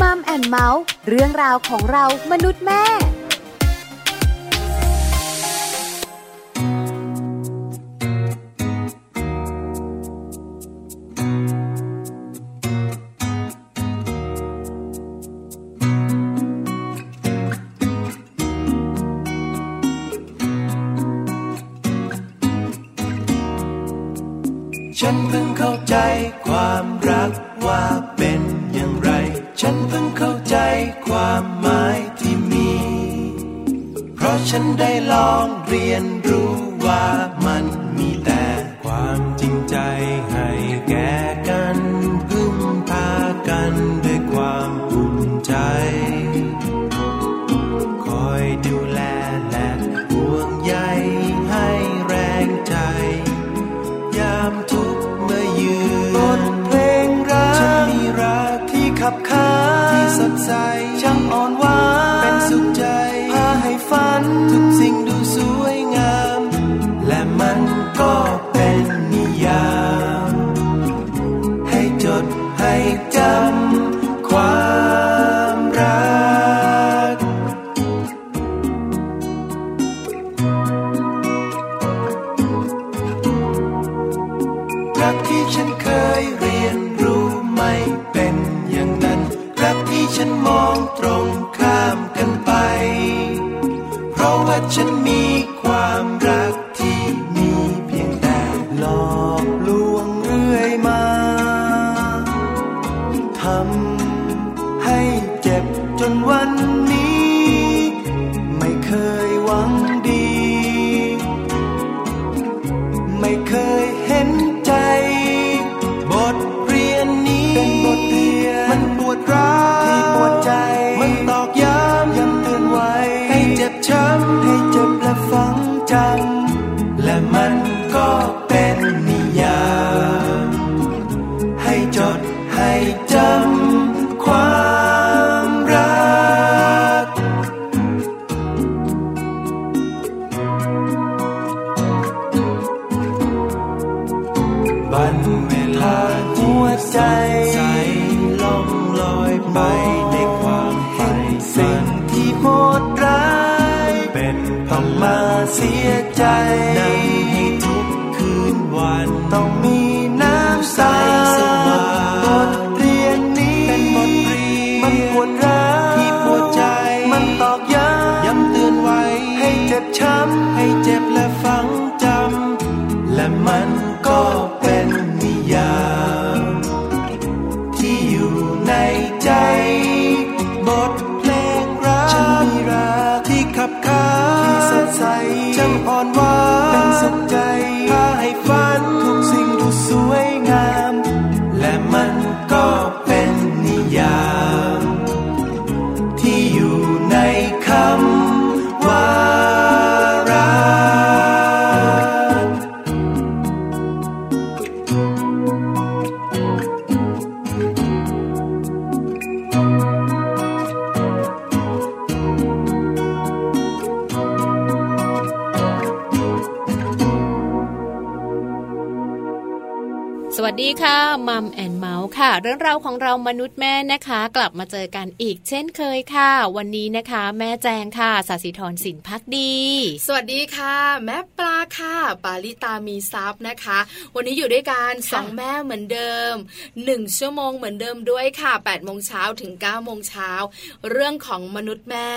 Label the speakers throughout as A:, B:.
A: มัมแอนเมาส์เรื่องราวของเรามนุษย์แม่
B: ฉันเพิ่ง ท ค่ะมัมแอนเมาส์ ค่ะ เรื่องรา
C: วของเรามนุษย์แม่นะคะ กลับมาเจอกันอีกเช่นเคยค่ะ วันนี้นะคะ แม่แจงค่ะสาสิธรสินพักดี
D: สวัสดีค่ะ แม่ปลาค่ะ ปาลิตามีซับนะคะ วันนี้อยู่ด้วยกันสองแม่เหมือนเดิมหนึ่งชั่วโมงเหมือนเดิมด้วยค่ะ8ปดโมงเช้าถึง9ก้าโมงเช้าเรื่องของมนุษย์แม่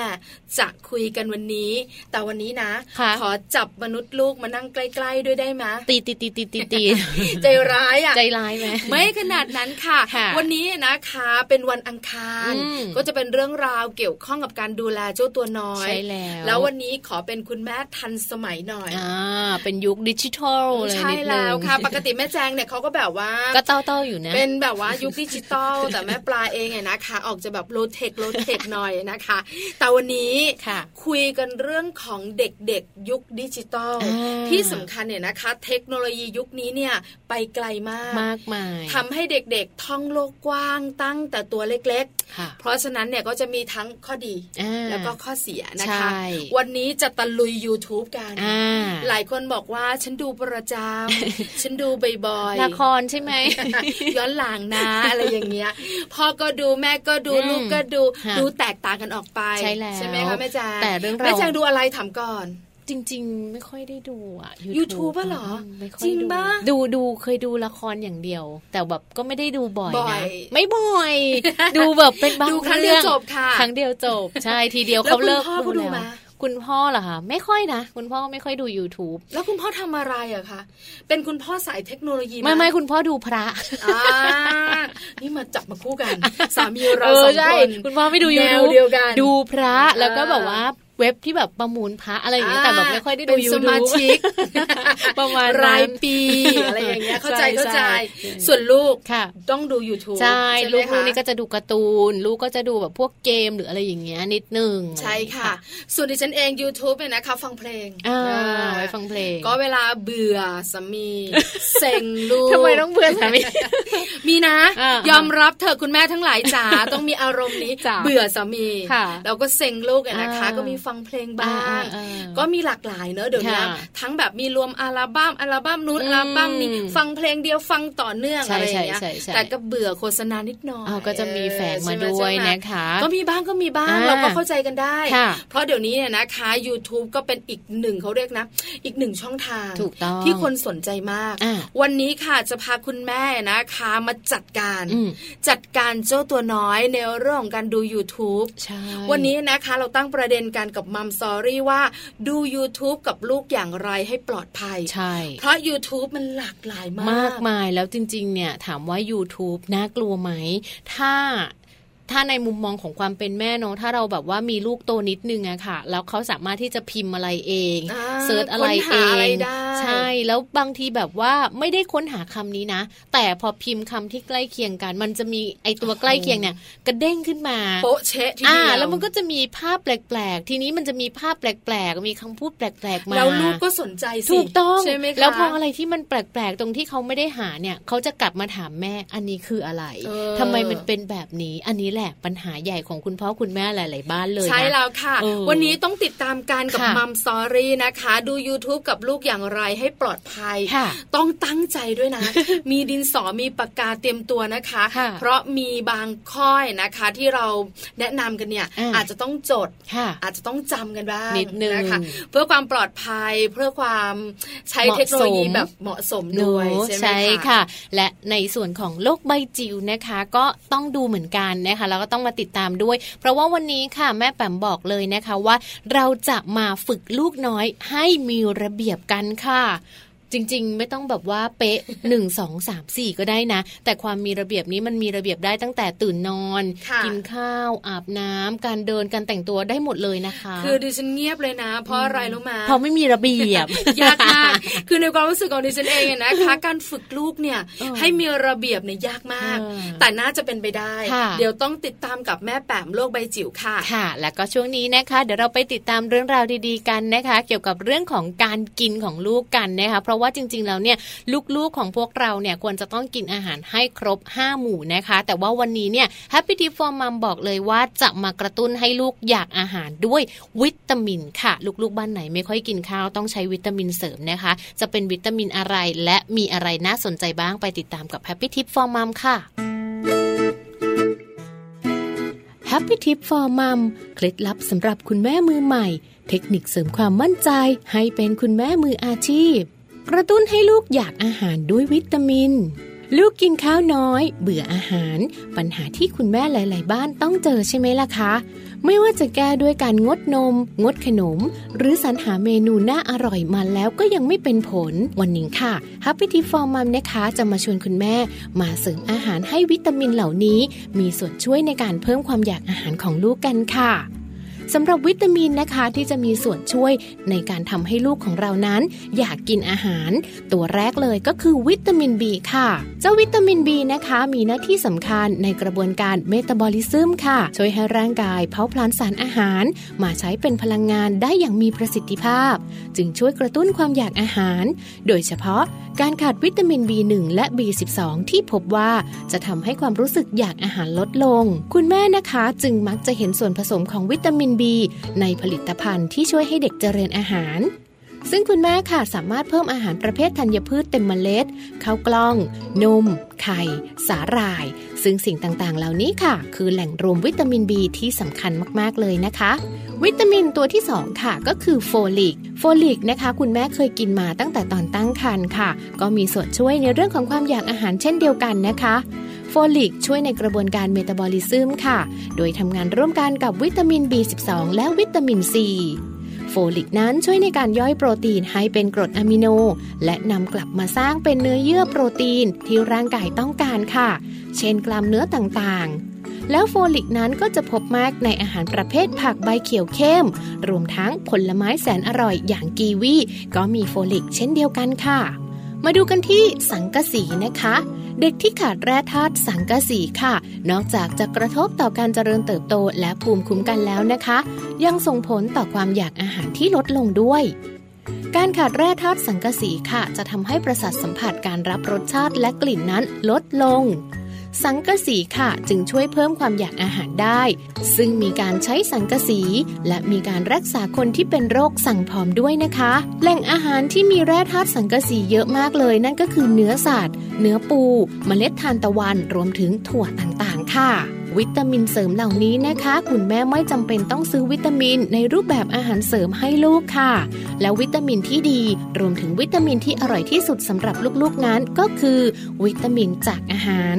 D: จะคุยกันวันนี้ แต่วันนี้นะ
C: ค่ะ
D: ขอจับมนุษย์ลูกมานั่งใกล้ ๆ ด้วยได้ไหม
C: ตีตีตีตีตีตี
D: ใจร้ายอะ
C: ใจร้ายไหม
D: ไม่ขนาดนั้นค่ะ
C: ค่ะ
D: วันนี้นะคะเป็นวันอังคาร
C: อืม
D: ก็จะเป็นเรื่องราวเกี่ยวข้องกับการดูแลเจ้าตัวน้อย
C: ใช่แล้ว
D: แล้ววันนี้ขอเป็นคุณแม่ทันสมัยหน่อย
C: อ่าเป็นยุคดิจิทัลเลย
D: ใช่
C: นิดนึง
D: แล้วค่ะ ปกติแม่แจงเนี่ยเขาก็แบบว่า
C: ก็เต้าเต้าๆอยู่นะ
D: เป็นแบบว่ายุคดิจิตอลแต่แม่ปลาเองเนี่ยนะคะ ออกจะแบบ low-tech low-tech หน่อยนะคะ แต่วันนี้
C: ค่ะ
D: คุยกันเรื่องของเด็กๆยุคดิจิตอล
C: อ่า
D: ที่สำคัญเนี่ยนะคะ เทคโนโลยียุคนี้เนี่ยไปไกลมาก
C: มากมาย
D: ทำให้เด็กท่องโลกกว้างตั้งแต่ตัวเล็ก
C: ค่ะ
D: ๆเพราะฉะนั้นเนี่ยก็จะมีทั้งข้อดี
C: อ่า
D: แล้วก็ข้อเสียนะคะ
C: ใช่
D: วันนี้จะตะลุย YouTube กัน
C: อ่า
D: หลายคนบอกว่าฉันดูประจำฉันดูบ่อยๆ
C: ละครใช่ไหม
D: ย้อนหลังนะ อะไรอย่างเงี้ยพ่อก็ดูแม่ก็ดู
C: อืม
D: ลูกก็ดู
C: ค่ะ
D: ดูแตกต่างกันออกไป
C: ใช่แล้ว
D: ไหมคะแม่แจง
C: แต่เรื่องราว
D: แม่แจงดูอะไรถามก่อน
C: จริง ๆ ไม่ค่อยได้ดูอะ
D: YouTube อะเหรอ
C: มไม่ค่อย
D: จริง
C: ดู
D: ปะ
C: ดูดูเคยดูละครอย่างเดียว แต่แบบก็ไม่ได้ดูบ่อย
D: บ่อ
C: นะ
D: ย
C: ไม่บ่อย ดูแบบเป็นบาง
D: ดูครั้งเดียว
C: รื่อง
D: จบค่ะ
C: ครั้งเดียวจบ ใช่ทีเดียว
D: แล้ว
C: เขาเลิก
D: คุณพ่อก็ดู
C: แล้ว
D: ไหม
C: คุณพ่อเหรอคะไม่ค่อยนะคุณพ่อไม่ค่อยดู YouTube
D: แล้วคุณพ่อทำอะไรอะคะเป็นคุณพ่อสายเทคโนโลยีห
C: ไม่ไม่คุณพ่อดูพระ
D: อ่านี่มาจับมาคู่กัน สามีเรา
C: เอ
D: ส
C: อ
D: อง
C: ใช่
D: คน
C: คุณพ่อไม่ดู
D: แนว
C: YouTube
D: เดียวกัน
C: ดูพระแล้วก็
D: อ่า
C: แบบว่า เว็บที่แบบประมูลพระอะไรอย่างเงี้ยแต่แบบไม่ค่อยได้ดู
D: เป็น
C: ยู
D: ส
C: ทู
D: มา
C: บ
D: ชิก
C: ประมาณนั้น
D: รายปีอะไรอย่างเงี้ยเข้าใจ
C: ใช่
D: เข้าใจ
C: ใช่
D: ส่วนลูก
C: ค่ะ
D: ต้องดู YouTube
C: ใช่
D: ไหม
C: ลูก
D: คะ
C: ลูกนี่ก็จะดูการ์ตูน ลูกก็จะดูแบบพวกเกมหรืออะไรอย่างเงี้ยนิดนึง
D: ใช่ค่ะ ส่วนดิฉันเอง YouTube เนี่ยนะคะฟังเพลง
C: อ่า
D: อ่า
C: ไว้ฟังเพลง
D: ก็เวลาเบื่อสามีเซ็งลูก
C: ทำไมต้องเบื่อสามี
D: มีนะ
C: อ่าย
D: อมรับเถอะคุณแม่ทั้งหลายจ๋าต้องมีอารมณ์นี้
C: จ๋า
D: เบื่อสามี
C: ค่ะ
D: แล้วก็เซ็งลูกอะนะคะ
C: อ่า
D: ก็มีฟังเพลงบ้าง
C: อ่าอ่าอ่า
D: ก็มีหลากหลายเนอะเดี๋ยวนี้
C: ค่ะ
D: ทั้งแบบมีรวมอัลบั้มอัลบั้มนู้น
C: อื
D: อั
C: ม
D: ลบั้มนี้ฟังเพลงเดียวฟังต่อเนื่อง
C: ใช่
D: อะไรอย่างเงี้ย
C: ใช่ใช่ใช่
D: แต่ก็เบื่อโฆษณานิดหน่อย
C: อ้าวก็จะมีแฝงมา
D: ใช่ไห
C: ด้วย
D: ใช่ไหม
C: นะคะ
D: ก็มีบ้างก็มีบ้าง
C: อ่า
D: เราก็เข้าใจกันได้
C: ค่ะ
D: เพราะเดี๋ยวนี้เนี่ยนะคะ YouTube ก็เป็นอีกหนึ่งเขาเรียกนะ อีกหนึ่งช่องทาง
C: ถูกต้อง
D: ที่คนสนใจมาก
C: อ่า
D: วันนี้ค่ะจะพาคุณแม่นะคะมาจัดการ
C: อืม
D: จัดการเจ้าตัวน้อยในเรื่องของการดู YouTube
C: ใช่
D: วันนี้นะคะเราตั้งประเด็นกันกับมัมซอรี่ว่าดู YouTube กับลูกอย่างไรให้ปลอดภัย
C: ใช่
D: เพราะ YouTube มันหลากหลายมาก
C: มากมายแล้วจริง ๆ เนี่ย ถามว่า YouTube น่ากลัวไหม ถ้า ถ้าในมุมมองของความเป็นแม่เนาะถ้าเราแบบว่ามีลูกโตนิดนึงอะค่ะ แล้วเขาสามารถที่จะพิมพ์อะไรเอง
D: อ่า
C: เซิร์ชอะไร
D: ค้น
C: เอ
D: หาอะไร
C: ง
D: ได้
C: ใช่แล้วบางทีแบบว่าไม่ได้ค้นหาคำนี้นะ แต่พอพิมพ์คำที่ใกล้เคียงกัน มันจะมีไอตัวใกล้เคียงเนี่ยกระเด้งขึ้นมา
D: โป๊ะเชะที
C: อ่า
D: เดียว
C: แล้วมันก็จะมีภาพแปลกๆ ทีนี้มันจะมีภาพแปลกๆ มีคำพูดแปลกๆมา
D: แล้วลูกก็สนใจสิ
C: ถูกต้อง
D: ใช่ไหมคะ
C: แล้วพออะไรที่มันแปลกๆ ตรงที่เขาไม่ได้หาเนี่ยเขาจะกลับมาถามแม่อันนี้คืออะไร
D: เออ
C: ทำไมมันเป็นแบบนี้อันนี้แหละปัญหาใหญ่ของคุณพ่อคุณแม่หลาย ๆ บ้านเลยนะ
D: ใช่แล้วค่ะ
C: เออ
D: วันนี้ต้องติดตามการกับ
C: ค่ะ
D: มัมสตอรี่นะคะ ดู YouTube กับลูกอย่างไรให้ปลอดภัย
C: ค่ะ
D: ต้องตั้งใจด้วยนะ มีดินสอมีปากกาเตรียมตัวนะคะ
C: ค่ะ
D: เพราะมีบางข้อยนะคะที่เราแนะนำกันเนี่ย
C: อ่า
D: อาจจะต้องจด
C: ค่ะ
D: อาจจะต้องจำกันบ้าง
C: นิดนึง
D: นะคะเพื่อความปลอดภัยเพื่อความใช้
C: เหมาะ
D: เทคโนโลยี
C: สม
D: แบบเหมาะสม
C: หนู
D: ด้วยใช่ไหม
C: ใช่
D: คะ
C: ค่ะและในส่วนของโลกใบจิ๋วนะคะ ก็ต้องดูเหมือนกันนะคะแล้วก็ต้องมาติดตามด้วย เพราะว่าวันนี้ค่ะแม่แปมบอกเลยนะคะว่า เราจะมาฝึกลูกน้อยให้มีระเบียบกันค่ะ จริง ๆ ไม่ต้องแบบว่าเป๊ะหนึ่งสองสามสี่ก็ได้นะ แต่ความมีระเบียบนี้มันมีระเบียบได้ตั้งแต่ตื่นนอน
D: ค่ะ
C: กินข้าวอาบน้ำการเดินการแต่งตัวได้หมดเลยนะคะ
D: คือดิฉันเงียบเลยนะ เพราะอะไรรู้ไหม
C: เพราะไม่มีระเบียบ
D: ยากมากคือในความรู้สึกของดิฉันเองเนี่ยนะคะการฝึกลูกเนี่ย
C: เออ
D: ให้มีระเบียบเนี่ยยากมาก
C: เออ
D: แต่น่าจะเป็นไปได้
C: ค่ะ
D: เดี๋ยวต้องติดตามกับแม่แปมโลกใบจิ๋วค่ะ
C: ค่ะ แล้วก็ช่วงนี้นะคะ เดี๋ยวเราไปติดตามเรื่องราวดีๆกันนะคะ เกี่ยวกับเรื่องของการกินของลูกกันนะคะเพราะว่าจริง ๆ แล้วเนี่ยลูกๆของพวกเราเนี่ยควรจะต้องกินอาหารให้ครบ 5 หมู่นะคะ แต่ว่าวันนี้เนี่ย Happy Tip for Mom บอกเลยว่าจะมากระตุ้นให้ลูกอยากอาหารด้วยวิตามินค่ะ ลูกๆบ้านไหนไม่ค่อยกินข้าวต้องใช้วิตามินเสริมนะคะ จะเป็นวิตามินอะไรและมีอะไรน่าสนใจบ้างไปติดตามกับ Happy Tip for Mom ค่ะ Happy Tip for Mom เคล็ดลับสำหรับคุณแม่มือใหม่ เทคนิคเสริมความมั่นใจให้เป็นคุณแม่มืออาชีพ กระตุ้นให้ลูกอยากอาหารด้วยวิตามิน ลูกกินข้าวน้อย เบื่ออาหาร ปัญหาที่คุณแม่หลาย ๆ บ้านต้องเจอใช่ไหมล่ะคะ ไม่ว่าจะแก้ด้วยการงดนม งดขนม หรือสรรหาเมนูน่าอร่อยมาแล้วก็ยังไม่เป็นผล วันนี้ค่ะ Happy Tip for Mom นะคะจะมาชวนคุณแม่ มาเสริมอาหารให้วิตามินเหล่านี้ มีส่วนช่วยในการเพิ่มความอยากอาหารของลูกกันค่ะ สำหรับวิตามินนะคะที่จะมีส่วนช่วยในการทำให้ลูกของเรานั้น อยากกินอาหาร ตัวแรกเลยก็คือวิตามิน B ค่ะ เจ้าวิตามิน B นะคะ มีหน้าที่สำคัญในกระบวนการเมตาบอลิซึมค่ะ ช่วยให้ร่างกายเผาผลาญสารอาหาร มาใช้เป็นพลังงานได้อย่างมีประสิทธิภาพ จึงช่วยกระตุ้นความอยากอาหาร โดยเฉพาะการขาดวิตามิน B1 และ B12 ที่พบว่าจะทำให้ความรู้สึกอยากอาหารลดลง คุณแม่นะคะจึงมักจะเห็นส่วนผสมของวิตามิน B ในผลิตภัณฑ์ที่ช่วยให้เด็กเจริญอาหาร ซึ่งคุณแม่ค่ะสามารถเพิ่มอาหารประเภทธัญพืชเต็มเมล็ดข้าวกล้อง นม ไข่ สาหร่าย ซึ่งสิ่งต่างๆ เหล่านี้ค่ะ คือแหล่งรวมวิตามิน B ที่สำคัญมากๆเลยนะคะวิตามินตัวที่ 2 ค่ะก็คือโฟลิก โฟลิกนะคะ คุณแม่เคยกินมาตั้งแต่ตอนตั้งครรภ์ค่ะ ก็มีส่วนช่วยในเรื่องของความอยากอาหารเช่นเดียวกันนะคะ ลิกช่วยในกระบวนการเมตาบอลิซึมค่ะ โดยทำงานร่วมกันกับวิตามิน B12 และวิตามิน C โฟลิกนั้นช่วยในการย่อยโปรตีนให้เป็นกรดอะมิโน และนำกลับมาสร้างเป็นเนื้อเยื่อโปรตีนที่ร่างกายต้องการค่ะ เช่นกล้ามเนื้อต่างๆ แล้วโฟลิกนั้นก็จะพบมากในอาหารประเภทผักใบเขียวเข้ม รวมทั้งผลไม้แสนอร่อยอย่างกีวี ก็มีโฟลิกเช่นเดียวกันค่ะ มาดูกันที่สังกะสีนะคะ เด็กที่ขาดแร่ธาตุสังกะสีค่ะ นอกจากจะกระทบต่อการเจริญเติบโตและภูมิคุ้มกันแล้วนะคะ ยังส่งผลต่อความอยากอาหารที่ลดลงด้วยการขาดแร่ธาตุสังกะสีค่ะ จะทำให้ประสาทสัมผัสการรับรสชาติและกลิ่นนั้นลดลง สังกะสีค่ะ จึงช่วยเพิ่มความอยากอาหารได้ ซึ่งมีการใช้สังกะสี และมีการรักษาคนที่เป็นโรคสั่งผอมด้วยนะคะ แหล่งอาหารที่มีแร่ธาตุสังกะสีเยอะมากเลย นั่นก็คือเนื้อสัตว์ เนื้อปู เมล็ดทานตะวันรวมถึงถั่วต่างๆ ค่ะ วิตามินเสริมเหล่านี้นะคะ คุณแม่ไม่จำเป็นต้องซื้อวิตามินในรูปแบบอาหารเสริมให้ลูกค่ะ แล้ววิตามินที่ดีรวมถึงวิตามินที่อร่อยที่สุดสำหรับลูกๆนั้นก็คือ วิตามินจากอาหาร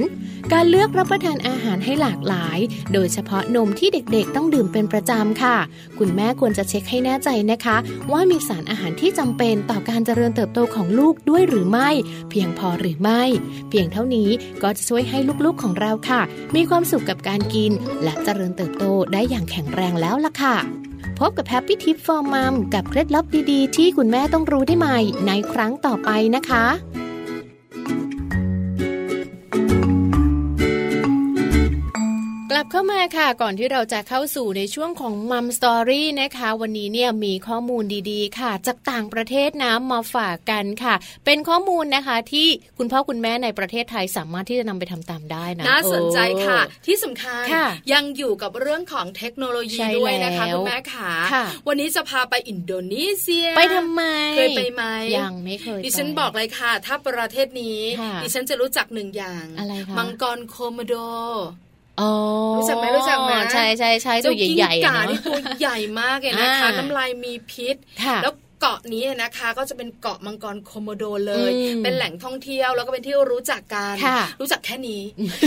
C: การเลือกรับประทานอาหารให้หลากหลาย โดยเฉพาะนมที่เด็กๆ ต้องดื่มเป็นประจำค่ะ คุณแม่ควรจะเช็คให้แน่ใจนะคะ ว่ามีสารอาหารที่จำเป็นต่อการเจริญเติบโตของลูกด้วยหรือไม่ เพียงพอหรือไม่ เพียงเท่านี้ก็จะช่วยให้ลูกๆของเราค่ะ มีความสุขกับการกิน และเจริญเติบโตได้อย่างแข็งแรงแล้วล่ะค่ะ พบกับ Happy Tip for Mom กับเคล็ดลับดีๆ ที่คุณแม่ต้องรู้ได้ใหม่ในครั้งต่อไปนะคะ กลับเข้ามาค่ะก่อนที่เราจะเข้าสู่ในช่วงของมัมสตอรี่นะคะ วันนี้เนี่ยมีข้อมูลดีๆ ค่ะ จากต่างประเทศนะมาฝากกันค่ะ เป็นข้อมูลนะคะที่คุณพ่อคุณแม่ในประเทศไทยสามารถที่จะนำไปทำตามได้นะ
D: น่าสนใจค่ะ
C: โอ้
D: ที่สำคัญ
C: ค่ะ
D: ยังอยู่กับเรื่องของเทคโนโลยี
C: ใช่
D: ด้วยนะคะ
C: แล้ว
D: คุณแม่ขา
C: ค่ะ
D: วันนี้จะพาไปอินโดนีเซีย
C: ไปทำไม
D: เคยไปไหม
C: ยังไม่เคย
D: ดิฉัน
C: ไป
D: บอกเลยค่ะ ถ้าประเทศนี้
C: ค่ะ
D: ดิฉันจะรู้จักหนึ่งอย่าง
C: อะไรคะ
D: มังกรโคโมโด
C: อ๋อ
D: รู้จักไหมรู้จักไหม
C: ใช่ใช่ใช่ตัวใหญ่ๆ
D: เจ้ากิ้งก่า
C: อะเน
D: นี่
C: อะ
D: ตัวใหญ่มากเลยนะคะ
C: อ่า
D: น้ำลายมีพิษ
C: ค่ะ
D: แล้ว เกาะนี้นะคะ ก็จะเป็นเกาะมังกรโคโมโดเลย
C: อืม
D: เป็นแหล่งท่องเที่ยวแล้วก็เป็นที่รู้จักกัน
C: ค่ะ
D: รู้จักแค่นี้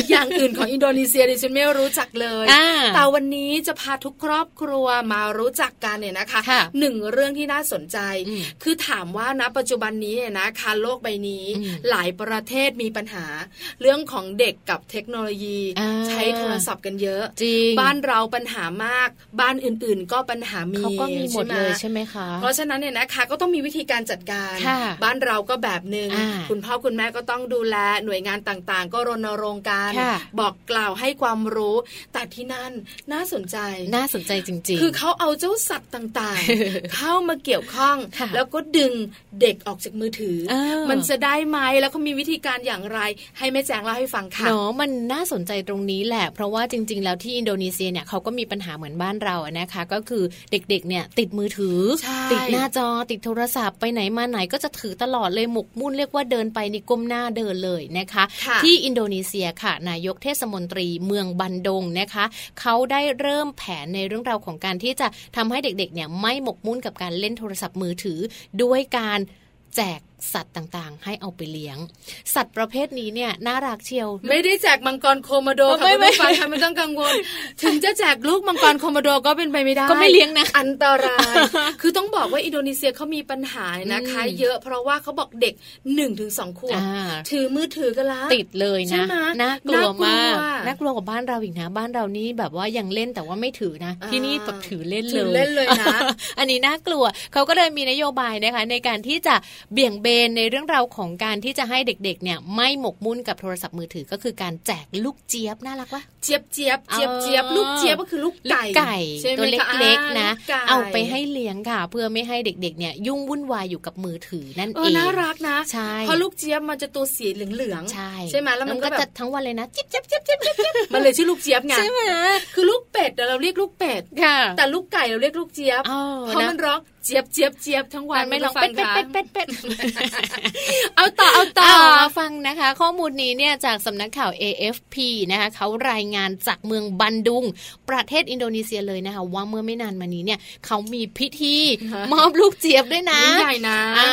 D: อย่างอื่นของอินโดนีเซียดิฉันไม่รู้จักเลย
C: อ่า
D: แต่วันนี้จะพาทุกครอบครัวมารู้จักกันเนี่ยนะคะ
C: ค่ะ
D: หนึ่งเรื่องที่น่าสนใจ
C: อืม
D: คือถามว่าณปัจจุบันนี้เนี่ยนะคะโลกใบนี้
C: อืม
D: หลายประเทศมีปัญหา เรื่องของเด็กกับเทคโนโลยี
C: อ่า
D: ใช้โทรศัพท์กันเยอะ
C: จริง
D: บ้านเราปัญหามาก บ้านอื่นๆ ก็ปัญหามี
C: เขาก็มีหมด
D: ใช่ไเล
C: ยใช่ไหมคะ
D: เพราะฉะนั้นเนี่ยนะคะ ก็ต้องมีวิธีการจัดการ
C: ค่ะ
D: บ้านเราก็แบบหนึง่ง
C: อ่า
D: คุณพ่อคุณแม่ก็ต้องดูแลหน่วยงานต่างๆ ก็รณรงค์การ
C: ค่ะ
D: บอกกล่าวให้ความรู้ แต่ที่นั่นน่าสนใจ
C: น่าสนใจจริง ๆ
D: คือเขาเอาเจ้าสัตว์ต่างๆ เข้ามาเกี่ยวข้อง
C: ค่ะ
D: แล้วก็ดึงเด็กออกจากมือถือ
C: เออ
D: มันจะได้ไหมแล้วเขามีวิธีการอย่างไร ให้แม่แจงเล่าให้ฟังค่ะ
C: เนาะมันน่าสนใจตรงนี้แหละ เพราะว่าจริง ๆ แล้วที่อินโดนีเซียเนี่ยเขาก็มีปัญหาเหมือนบ้านเราอะนะคะ ก็คือเด็กๆเนี่ยติดมือถือ
D: ใช่
C: ติดหน้าจอติดโทรศัพท์ไปไหนมาไหนก็จะถือตลอดเลยหมกมุ่นเรียกว่าเดินไปนี่ก้มหน้าเดินเลยนะคะ
D: ค่ะ
C: ที่อินโดนีเซียค่ะ นายกเทศมนตรีเมืองบันดงนะคะเขาได้เริ่มแผนในเรื่องราวของการที่จะทำให้เด็กๆเนี่ยไม่หมกมุ่นกับการเล่นโทรศัพท์มือถือด้วยการแจก สัตว์ต่างๆ ให้เอาไปเลี้ยง สัตว์ประเภทนี้เนี่ยน่ารักเชียว
D: ไม่ได้แจกมังกรโคโมโดค่ะ
C: ไม่
D: คุณ
C: ไม่
D: ผู้ฟังค่ะไม่ต้องกังวล ถึงจะแจกลูกมังกรโคโมโดก็เป็นไปไม่ได้
C: ก็ไม่เลี้ยงนะ
D: อันตราย คือต้องบอกว่าอินโดนีเซียเขามีปัญหานะคะ
C: อืม
D: เยอะเพราะว่าเขาบอกเด็ก1นถึงสขวบ
C: อ่า
D: ถือมือถือกันละ
C: ติดเลย
D: ใช่
C: นะ
D: ไหม
C: น่ากลัวมาก
D: น่ากลัว
C: น่ากลัวกว่าบ้านเราอีกนะ บ้านเรานี่แบบว่ายังเล่นแต่ว่าไม่ถือนะ
D: อ่า
C: ที่นี่แบบถือเล่น
D: ถื
C: เล
D: อยเล่นเลยนะ
C: อันนี้น่ากลัวเขาก็เลยมีนโยบายนะคะในการที่จะเบี่ยงเบนในเรื่องราวของการที่จะให้เด็กๆเนี่ยไม่หมกมุ่นกับโทรศัพท์มือถือก็คือการแจกลูกเจี๊ยบน่ารักปะ
D: เจี๊ยบเจี๊ยบเจี๊ยบ
C: เออ
D: เจี๊ยบลูกเจี๊ยบก็คือลูก
C: ลูก
D: ไก่
C: ไก่
D: ใช่ไหม
C: ตัว
D: คะ
C: เล็กๆนะ
D: ลูกไก่
C: เอาไปให้เลี้ยงค่ะ เพื่อไม่ให้เด็กๆเนี่ยยุ่งวุ่นวายอยู่กับมือถือนั่น
D: เอ
C: เอ
D: องน่ารักนะ
C: ใช่
D: เพราะลูกเจี๊ยบมันจะตัวสีเหลืองๆ
C: ใช่
D: ใช่ไหมแล้วมันก็
C: จะ
D: แบบ
C: ทั้งวันเลยนะจิ๊บจิ๊บจิ๊บจิ๊บจิ๊บจิ๊บ
D: มันเลยชื่อลูกเจี๊ยบไง
C: ใช่ไหม
D: คือลูกเป็ดอะเราเรียกลูกเป็ด
C: ค่ะ
D: แต่ลูกไก่เราเรียกลูกเจี๊ยบ
C: อ๋อ
D: เพราะ
C: นะ
D: มันร้องเจี๊ยบเจี๊ยบเจี๊ยบทั้งวั
C: มันนไม่ร้อง
D: คุ
C: เป็
D: ณ
C: ด
D: ผู้
C: เป็
D: ฟั
C: ด
D: ง
C: เป็ด
D: คะ
C: เป็ดเป็ดเป็ด
D: เอาต่อเอาต่อ
C: ต่อมาฟังนะคะ ข้อมูลนี้เนี่ยจากสำนักข่าว AFP นะคะเขารายงานจากเมืองบันดุง ประเทศอินโดนีเซียเลยนะคะ ว่าเมื่อไม่นานมานี้เนี่ยเขามีพิธีมอบลูกเจี๊ยบด้วยนะ
D: ยิ่งใหญ่นะ
C: อ่า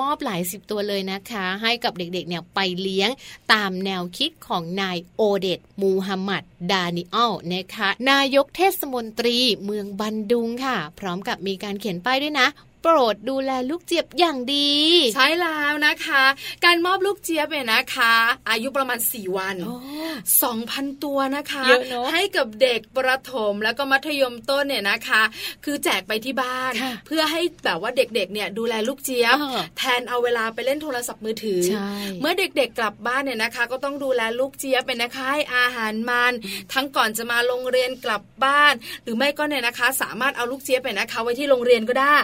C: มอบหลายสิบตัวเลยนะคะ ให้กับเด็กๆเนี่ยไปเลี้ยงตามแนวคิดของนายโอเดตมูฮัมหมัดดานิอัลนะคะนายกเทศมนตรีเมืองบันดุงค่ะ พร้อมกับมีการเขียนป้ายด้วยนะ โปรดดูแลลูกเจี๊ยบอย่างดี
D: ใช่แล้วนะคะ การมอบลูกเจี๊ยบเนี่ยนะคะ อายุประมาณ 4 วัน
C: โอ้
D: 2,000 ตัวนะคะ
C: เยอะเนอะ
D: ให้กับเด็กประถมแล้วก็มัธยมต้นเนี่ยนะคะ คือแจกไปที่บ้าน
C: ค่ะ
D: เพื่อให้แบบว่าเด็กๆเนี่ยดูแลลูกเจี๊ยบ
C: เออ
D: แทนเอาเวลาไปเล่นโทรศัพท์มือถือ
C: ใช่
D: เมื่อเด็กๆกลับบ้านเนี่ยนะคะ ก็ต้องดูแลลูกเจี๊ยบเป็นนะคะให้อาหารมัน ทั้งก่อนจะมาโรงเรียนกลับบ้าน หรือไม่ก็เนี่ยนะคะ สามารถเอาลูกเจี๊ยบไปนะคะ ไว้ที่โรงเรียนก็ได้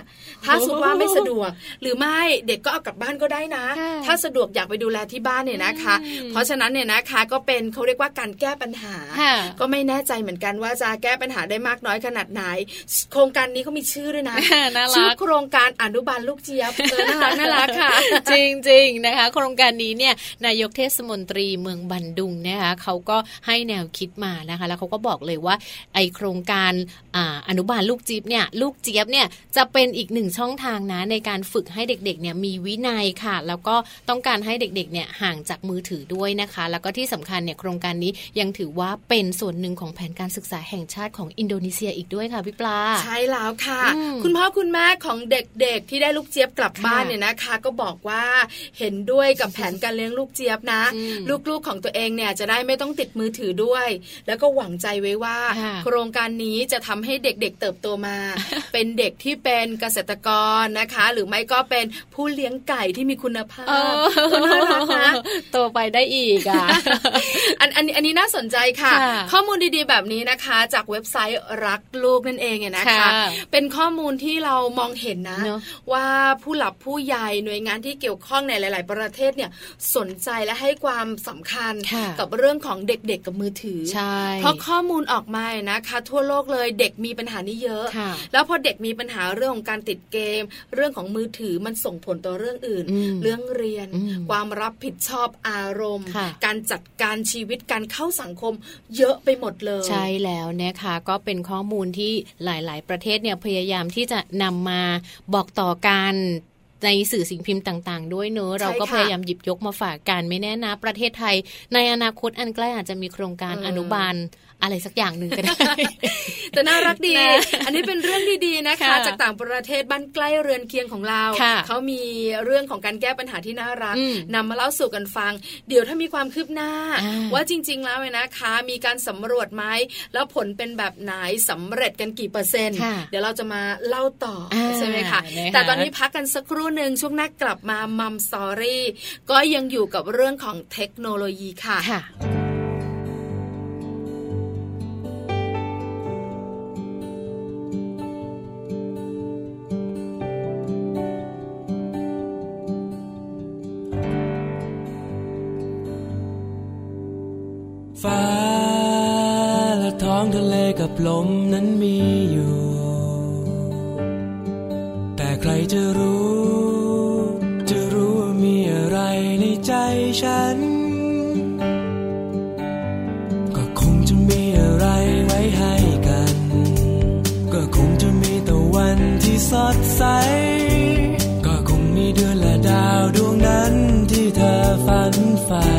D: ถ้าสมมติว่าไม่สะดวก หรือไม่เด็กก็เอากลับบ้านก็ได้นะ
C: ค่ะ
D: ถ้าสะดวกอยากไปดูแลที่บ้านเนี่ยนะคะ
C: อืม
D: เพราะฉะนั้นเนี่ยนะคะก็เป็นเขาเรียกว่าการแก้ปัญหา
C: ค่ะ
D: ก็ไม่แน่ใจเหมือนกันว่าจะแก้ปัญหาได้มากน้อยขนาดไหน โครงการนี้เขามีชื่อด้วยนะ
C: น่า
D: ชื่อ
C: รัก
D: โครงการอนุบาลลูกเจี๊ยบเออน่ารักน่ารักค่ะ
C: จริงจริงๆนะคะ โครงการนี้เนี่ยนายกเทศมนตรีเมืองบันดุงนะคะเขาก็ให้แนวคิดมานะคะ แล้วเขาก็บอกเลยว่าไอโครงการอ่าอนุบาลลูกจี๊บเนี่ยลูกเจี๊ยบเนี่ยจะเป็นอีกหนึ่งช่องทางนะในการฝึกให้เด็กๆเนี่ยมีวินัยค่ะ แล้วก็ต้องการให้เด็กๆเนี่ยห่างจากมือถือด้วยนะคะ แล้วก็ที่สำคัญเนี่ยโครงการนี้ยังถือว่าเป็นส่วนหนึ่งของแผนการศึกษาแห่งชาติของอินโดนีเซียอีกด้วยค่ะพี่ปลา
D: ใช่แล้วค่ะ
C: อืม
D: คุณพ่อคุณแม่ของเด็กๆ ที่ได้ลูกเจี๊ยบกลับบ้าน
C: ค่ะ
D: เนี่ยนะคะ ก็บอกว่าเห็นด้วยกับแผนการเลี้ยงลูกเจี๊ยบนะ
C: อืม
D: ลูกๆของตัวเองเนี่ยจะได้ไม่ต้องติดมือถือด้วย แล้วก็หวังใจไว้ว่า
C: ค่ะ
D: โครงการนี้จะทำให้เด็กๆเติบโตมา เป็นเด็กที่เป็นเกษตรกรนะคะ หรือไม่ก็เป็นผู้เลี้ยงไก่ที่มีคุณภาพ
C: เออ
D: เออน่ารักนะ
C: โตไปได้อีกอะ
D: อันอันนี้อันนี้น่าสนใจค่ะ
C: ค่ะ
D: ข้อมูลดีๆแบบนี้นะคะ จากเว็บไซต์รักลูกนั่นเองเนี่ยนะคะ
C: ค่ะ
D: เป็นข้อมูลที่เรามองเห็นนะ
C: เนอะ
D: ว่าผู้หลับผู้ใหญ่หน่วยงานที่เกี่ยวข้องในหลาย ๆ ประเทศเนี่ยสนใจและให้ความสำคัญ
C: ค่ะ
D: กับเรื่องของเด็กๆกับมือถือ
C: ใช่
D: เพราะข้อมูลออกมานะคะ ทั่วโลกเลยเด็กมีปัญหานี้เยอะ
C: ค่ะ
D: แล้วพอเด็กมีปัญหาเรื่องของการติดเกม เรื่องของมือถือมันส่งผลต่อเรื่องอื่น
C: อืม
D: เรื่องเรียน
C: อืม
D: ความรับผิดชอบอารมณ์
C: ค่ะ
D: การจัดการชีวิตการเข้าสังคม เยอะไปหมดเลย
C: ใช่แล้วนะคะก็เป็นข้อมูลที่หลาย ๆ ประเทศเนี่ยพยายามที่จะนำมาบอกต่อกันในสื่อสิ่งพิมพ์ต่าง ๆ ด้วยเนอะเราก็
D: ค่ะ
C: พยายามหยิบยกมาฝากกันไม่แน่นะ ประเทศไทย ในอนาคตอันใกล้อาจจะมีโครงการ
D: เออ
C: อ
D: อ
C: นุบาล อะไรสักอย่างหนึ่งก็ได้
D: แต่น่ารักดี
C: นะ
D: อันนี้เป็นเรื่องดีๆนะคะ
C: ค่ะ
D: จากต่างประเทศบ้านใกล้เรือนเคียงของเรา
C: ค่ะ
D: เขามีเรื่องของการแก้ปัญหาที่น่ารัก
C: อืม
D: นำมาเล่าสู่กันฟัง เดี๋ยวถ้ามีความคืบหน้า
C: อ่า
D: ว่าจริง ๆ แล้วเนี่ยนะคะ มีการสำรวจไหมแล้วผลเป็นแบบไหนสำเร็จกันกี่เปอร์เซ็นต์
C: ค่ะ
D: เดี๋ยวเราจะมาเล่าต่ออาใช่ไหมคะ
C: นะคะ
D: แต่ตอนนี้พักกันสักครู่หนึ่งช่วงหน้ากลับมามัมสตอรี่ก็ยังอยู่กับเรื่องของเทคโนโลยีค่ะ
E: ทะเลกับลมนั้นมีอยู่ แต่ใครจะรู้ จะรู้ว่ามีอะไรในใจฉัน ก็คงจะมีอะไรไว้ให้กัน ก็คงจะมีตะวันที่สดใส ก็คงมีเดือนและดาวดวงฉั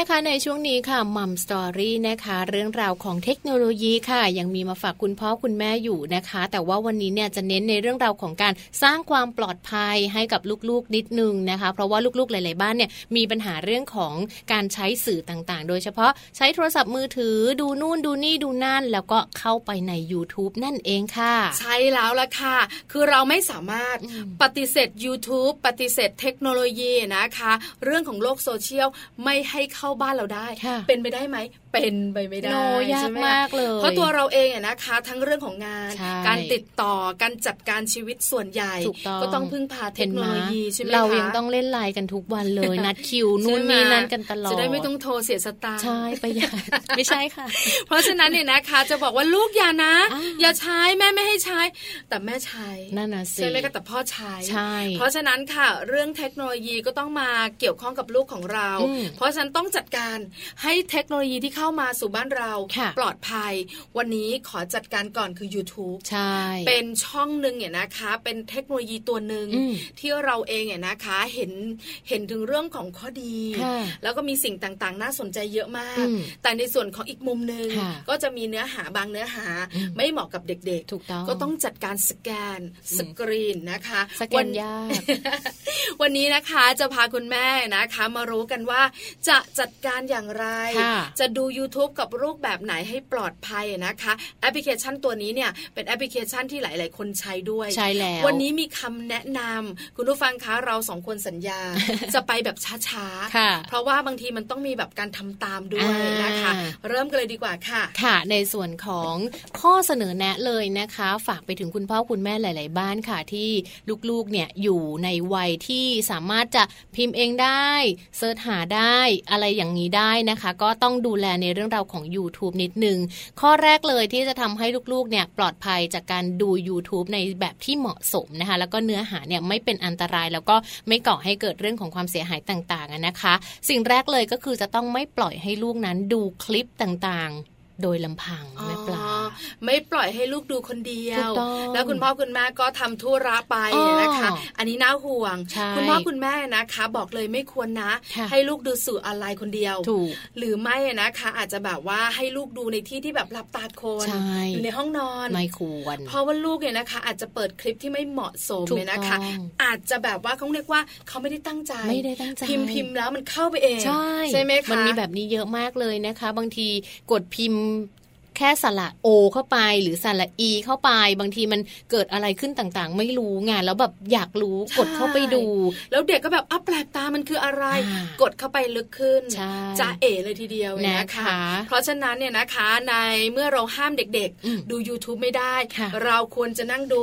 E: นะคะใน
A: ช่วง
C: นี้ค่ะมัมสตอรี่นะคะ เรื่องราวของเทคโนโลยีค่ะ ยังมีมาฝากคุณพ่อคุณแม่อยู่นะคะ แต่ว่าวันนี้เนี่ยจะเน้นในเรื่องราวของการสร้างความปลอดภัยให้กับลูกๆนิดนึงนะคะ เพราะว่าลูกๆหลาย ๆบ้านเนี่ยมีปัญหาเรื่องของการใช้สื่อต่างๆ โดยเฉพาะใช้โทรศัพท์มือถือดูนู่นดูนี่ดูนั่น แล้วก็เข้าไปใน YouTube นั่นเองค่ะ
D: ใช่แล้วล่ะค่ะ คือเราไม่สามารถ
C: อืม
D: ปฏิเสธ YouTube ปฏิเสธเทคโนโลยีนะคะ เรื่องของโลกโซเชียลไม่ให้เข้าบ้านเราได้
C: ค่ะ
D: เป็นไปได้ไหมเป็นไปไม่ได้
C: โนยาก
D: ใช่ไห
C: มากเลย
D: เพราะตัวเราเองอะนะคะ ทั้งเรื่องของงาน
C: ใช่
D: การติดต่อการจัดการชีวิตส่วนใหญ่
C: ถูกต้อง
D: ก็ต้องพึ่งพาเทคโนโลยีใช่ไหม
C: เรา
D: คะ
C: ยังต้องเล่นไลน์กันทุกวันเลยนัดคิวนู่น
D: ใช่ไหม
C: นี่นั่นกันตลอด
D: จะได้ไม่ต้องโทรเสียสตางค์
C: ใช่ประหยัดไม่ใช่ค่ะ
D: เพราะฉะนั้นเนี่ยนะคะ จะบอกว่าลูกอย่านะ
C: อ่า
D: อย่าใช้แม่ไม่ให้ใช้ แต่แม่ใช้
C: นั่นน่ะสิ
D: ใช่ไหมคะแต่พ่อใช้
C: ใช่
D: เพราะฉะนั้นค่ะ เรื่องเทคโนโลยีก็ต้องมาเกี่ยวข้องกับลูกของเรา
C: อืม
D: เพราะฉะนั้นต้องจัดการให้เทคโนโลยีที่เข้ามาสู่บ้านเรา
C: ค่ะ
D: ปลอดภัย วันนี้ขอจัดการก่อนคือ YouTube
C: ใช่
D: เป็นช่องหนึ่งเนี่ยนะคะ เป็นเทคโนโลยีตัวหนึ่ง
C: อืม
D: ที่เราเองเนี่ยนะคะเห็นเห็นถึงเรื่องของข้อดี
C: ค่ะ
D: แล้วก็มีสิ่งต่างๆ น่าสนใจเยอะมาก
C: อืม
D: แต่ในส่วนของอีกมุมหนึ่ง
C: ค่ะ
D: ก็จะมีเนื้อหาบางเนื้อหา
C: อืม
D: ไม่เหมาะกับเด็ก
C: ถูกต้อง
D: ก็ต้องจัดการสแกนสกรีนนะคะ
C: สแก
D: วัน
C: ยาก
D: วันนี้นะคะจะพาคุณแม่นะคะ มารู้กันว่าจะจัดการอย่างไร
C: ค่ะ
D: จะดู YouTube กับรูปแบบไหนให้ปลอดภัยนะคะ แอปพลิเคชันตัวนี้เนี่ยเป็นแอปพลิเคชันที่หลาย ๆ คนใช้ด้วย
C: ใช่แล้ว
D: วันนี้มีคำแนะนำคุณผู้ฟังคะเราสองคนสัญญา จะไปแบบช้า
C: ค่ะ
D: ๆเพราะว่าบางทีมันต้องมีแบบการทำตามด้วยนะคะ
C: อ่า
D: เริ่มกันเลยดีกว่าค่ะ
C: ค่ะ ในส่วนของข้อเสนอแนะเลยนะคะ ฝากไปถึงคุณพ่อคุณแม่หลาย ๆ บ้านค่ะที่ลูก ๆ เนี่ยอยู่ในวัยที่สามารถจะพิมพ์เองได้เสิร์ชหาได้อะไรอย่างนี้ได้นะคะ ก็ต้องดูแลในเรื่องราวของ YouTube นิดนึง ข้อแรกเลยที่จะทำให้ลูกๆเนี่ยปลอดภัยจากการดู YouTube ในแบบที่เหมาะสมนะคะ แล้วก็เนื้อหาเนี่ยไม่เป็นอันตราย แล้วก็ไม่ก่อให้เกิดเรื่องของความเสียหายต่างๆนะคะ สิ่งแรกเลยก็คือจะต้องไม่ปล่อยให้ลูกนั้นดูคลิปต่างๆ โดยลำพังแม่ปลา
D: อ๋อไม่ปล่อยให้ลูกดูคนเดีย
C: ถู
D: ว
C: กต้อง
D: แล้วคุณพ่อคุณแม่ก็ทำธุระไป
C: อ๋อ
D: นะคะ อันนี้น่าห่วง
C: ใช่
D: คุณพ่อคุณแม่นะคะ บอกเลยไม่ควรนะ
C: ค่ะ
D: ให้ลูกดูสื่อออนไลน์คนเดียว
C: ถูก
D: หรือไม่นะคะ อาจจะแบบว่าให้ลูกดูในที่ที่แบบรับตาคน
C: ใช่
D: อยู่ในห้องนอน
C: ไม่ควร
D: เพราะว่าลูกเนี่ยนะคะ อาจจะเปิดคลิปที่ไม่เหมาะสม
C: ถูก
D: เนี่ยนะคะ
C: ต้อง
D: อาจจะแบบว่าเขาเรียกว่าเขาไม่ได้ตั้งใจ
C: ไม่ได้ตั้งใจ
D: พิมพ์พิมพ์แล้วมันเข้าไปเอง
C: ใช่
D: ไหมคะ
C: มันมีแบบนี้เยอะมากเลยนะคะ บางทีกดพิมพ์ um, แค่สระโอเข้าไปหรือสระอีเข้าไป บางทีมันเกิดอะไรขึ้นต่างๆ ไม่รู้ไงแล้วแบบอยากรู้กดเข้าไปดู
D: แล้วเด็กก็แบบอ้าวแปลกตามันคืออะไร
C: อ่าก
D: ดเข้าไปลึกขึ้น
C: ใช่
D: จะเอ๋เลยทีเดียวนะ
C: นะคะ
D: คะ เพราะฉะนั้นเนี่ยนะคะในเมื่อเราห้ามเด็ก
C: อืม
D: ๆดู YouTube ไม่ได้
C: ค่ะ
D: เราควรจะนั่งดู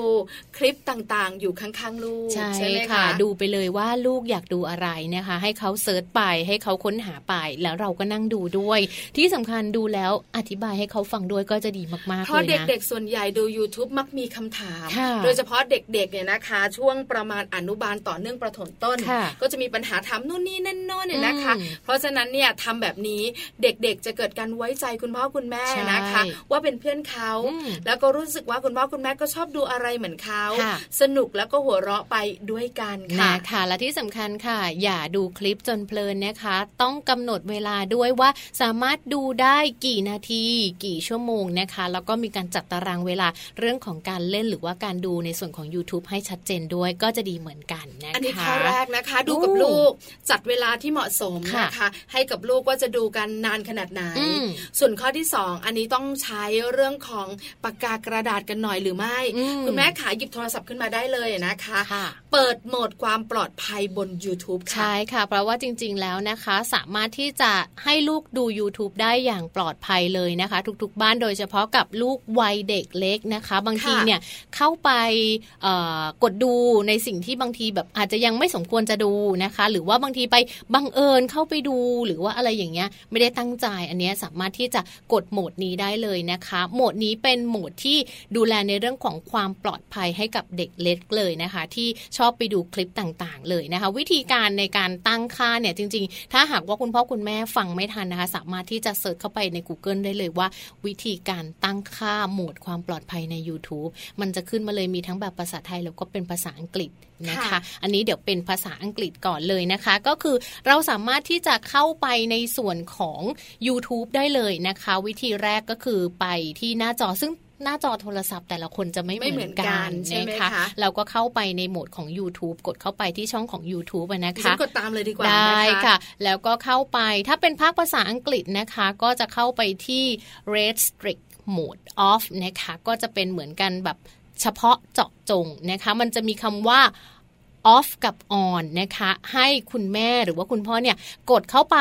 D: คลิปต่างๆ อยู่ข้างๆลูก
C: ใช่
D: ไหม
C: ค่ะ
D: คะ
C: ดูไปเลยว่าลูกอยากดูอะไรนะคะ ให้เขาเซิร์ชไปให้เขาค้นหาไปแล้วเราก็นั่งดูด้วย ที่สำคัญดูแล้วอธิบายให้เขาฟังด้วยก็จะดีมากๆ
D: เพราะ
C: เลยนะ
D: เด็กๆส่วนใหญ่ดู YouTube มักมีคำถาม
C: ค่ะ
D: โดยเฉพาะเด็กๆเนี่ยนะคะ ช่วงประมาณอนุบาลต่อเนื่องประถมต้น
C: ค่ะ
D: ก็จะมีปัญหาถามนู่นนี่นั่นโน่นเนี่ยนะคะ
C: อืม
D: เพราะฉะนั้นเนี่ยทำแบบนี้เด็กๆจะเกิดการไว้ใจคุณพ่อคุณแม่นะคะ
C: ใช่
D: ว่าเป็นเพื่อนเขา
C: อืม
D: แล้วก็รู้สึกว่าคุณพ่อคุณแม่ก็ชอบดูอะไรเหมือนเขา
C: ค่ะ
D: สนุกแล้วก็หัวเราะไปด้วยกันค่ะ
C: นะคะและที่สำคัญค่ะ อย่าดูคลิปจนเพลินนะคะ ต้องกำหนดเวลาด้วยว่าสามารถดูได้กี่นาที กี่ชั่วโมงนะคะ แล้วก็มีการจัดตารางเวลาเรื่องของการเล่นหรือว่าการดูในส่วนของ YouTube ให้ชัดเจนด้วยก็จะดีเหมือนกันนะคะ
D: อันนี้ข้อแรกนะคะ ดูกับลูกจัดเวลาที่เหมาะสม
C: ค่ะ
D: นะคะ ให้กับลูกว่าจะดูกันนานขนาดไหน
C: อืม
D: ส่วนข้อที่สองอันนี้ต้องใช้เรื่องของปากกากระดาษกันหน่อยหรือไม่
C: อืม
D: คุณแม่ขาหยิบโทรศัพท์ขึ้นมาได้เลยนะคะ
C: ค่ะ
D: เปิดโหมดความปลอดภัยบน YouTube ค่ะ
C: ใช่ค่ะ เพราะว่าจริง ๆ แล้วนะคะ สามารถที่จะให้ลูกดู YouTube ได้อย่างปลอดภัยเลยนะคะ ทุกๆบ้านโดยเฉพาะกับลูกวัยเด็กเล็กนะคะ บางที
D: ค่ะ
C: เนี่ยเข้าไปเอ่อกดดูในสิ่งที่บางทีแบบอาจจะยังไม่สมควรจะดูนะคะ หรือว่าบางทีไปบังเอิญเข้าไปดูหรือว่าอะไรอย่างเงี้ยไม่ได้ตั้งใจอันเนี้ยสามารถที่จะกดโหมดนี้ได้เลยนะคะ โหมดนี้เป็นโหมดที่ดูแลในเรื่องของความปลอดภัยให้กับเด็กเล็กเลยนะคะ ที่ชอบไปดูคลิปต่างๆ เลยนะคะ วิธีการในการตั้งค่าเนี่ยจริง ๆ ถ้าหากว่าคุณพ่อคุณแม่ฟังไม่ทันนะคะ สามารถที่จะเซิร์ชเข้าไปใน Google ได้เลยว่าวิธีการตั้งค่าโหมดความปลอดภัยใน YouTube มันจะขึ้นมาเลยมีทั้งแบบภาษาไทยแล้วก็เป็นภาษาอังกฤษนะคะ
D: ค่ะ
C: อันนี้เดี๋ยวเป็นภาษาอังกฤษก่อนเลยนะคะ ก็คือเราสามารถที่จะเข้าไปในส่วนของ YouTube ได้เลยนะคะ วิธีแรกก็คือไปที่หน้าจอซึ่ง หน้าจอโทรศัพท์แต่ละคนจะไม่
D: ไม่
C: เห
D: เหมื
C: มือ
D: อนนกั
C: กัน
D: นใช่ไหม
C: นะคะ
D: คะ
C: เราก็เข้าไปในโหมดของ YouTube กดเข้าไปที่ช่องของ YouTube อะนะ
D: ดิฉั
C: คะ
D: นกดตามเลยดีกว่า
C: ได้
D: นะคะ
C: ค่ะ แล้วก็เข้าไปถ้าเป็นภาคภาษาอังกฤษนะคะ ก็จะเข้าไปที่ restrict mode off นะคะก็จะเป็นเหมือนกันแบบเฉพาะเจาะจงนะคะ มันจะมีคำว่า off กับ on นะคะ ให้คุณแม่หรือว่าคุณพ่อเนี่ยกดเข้าไป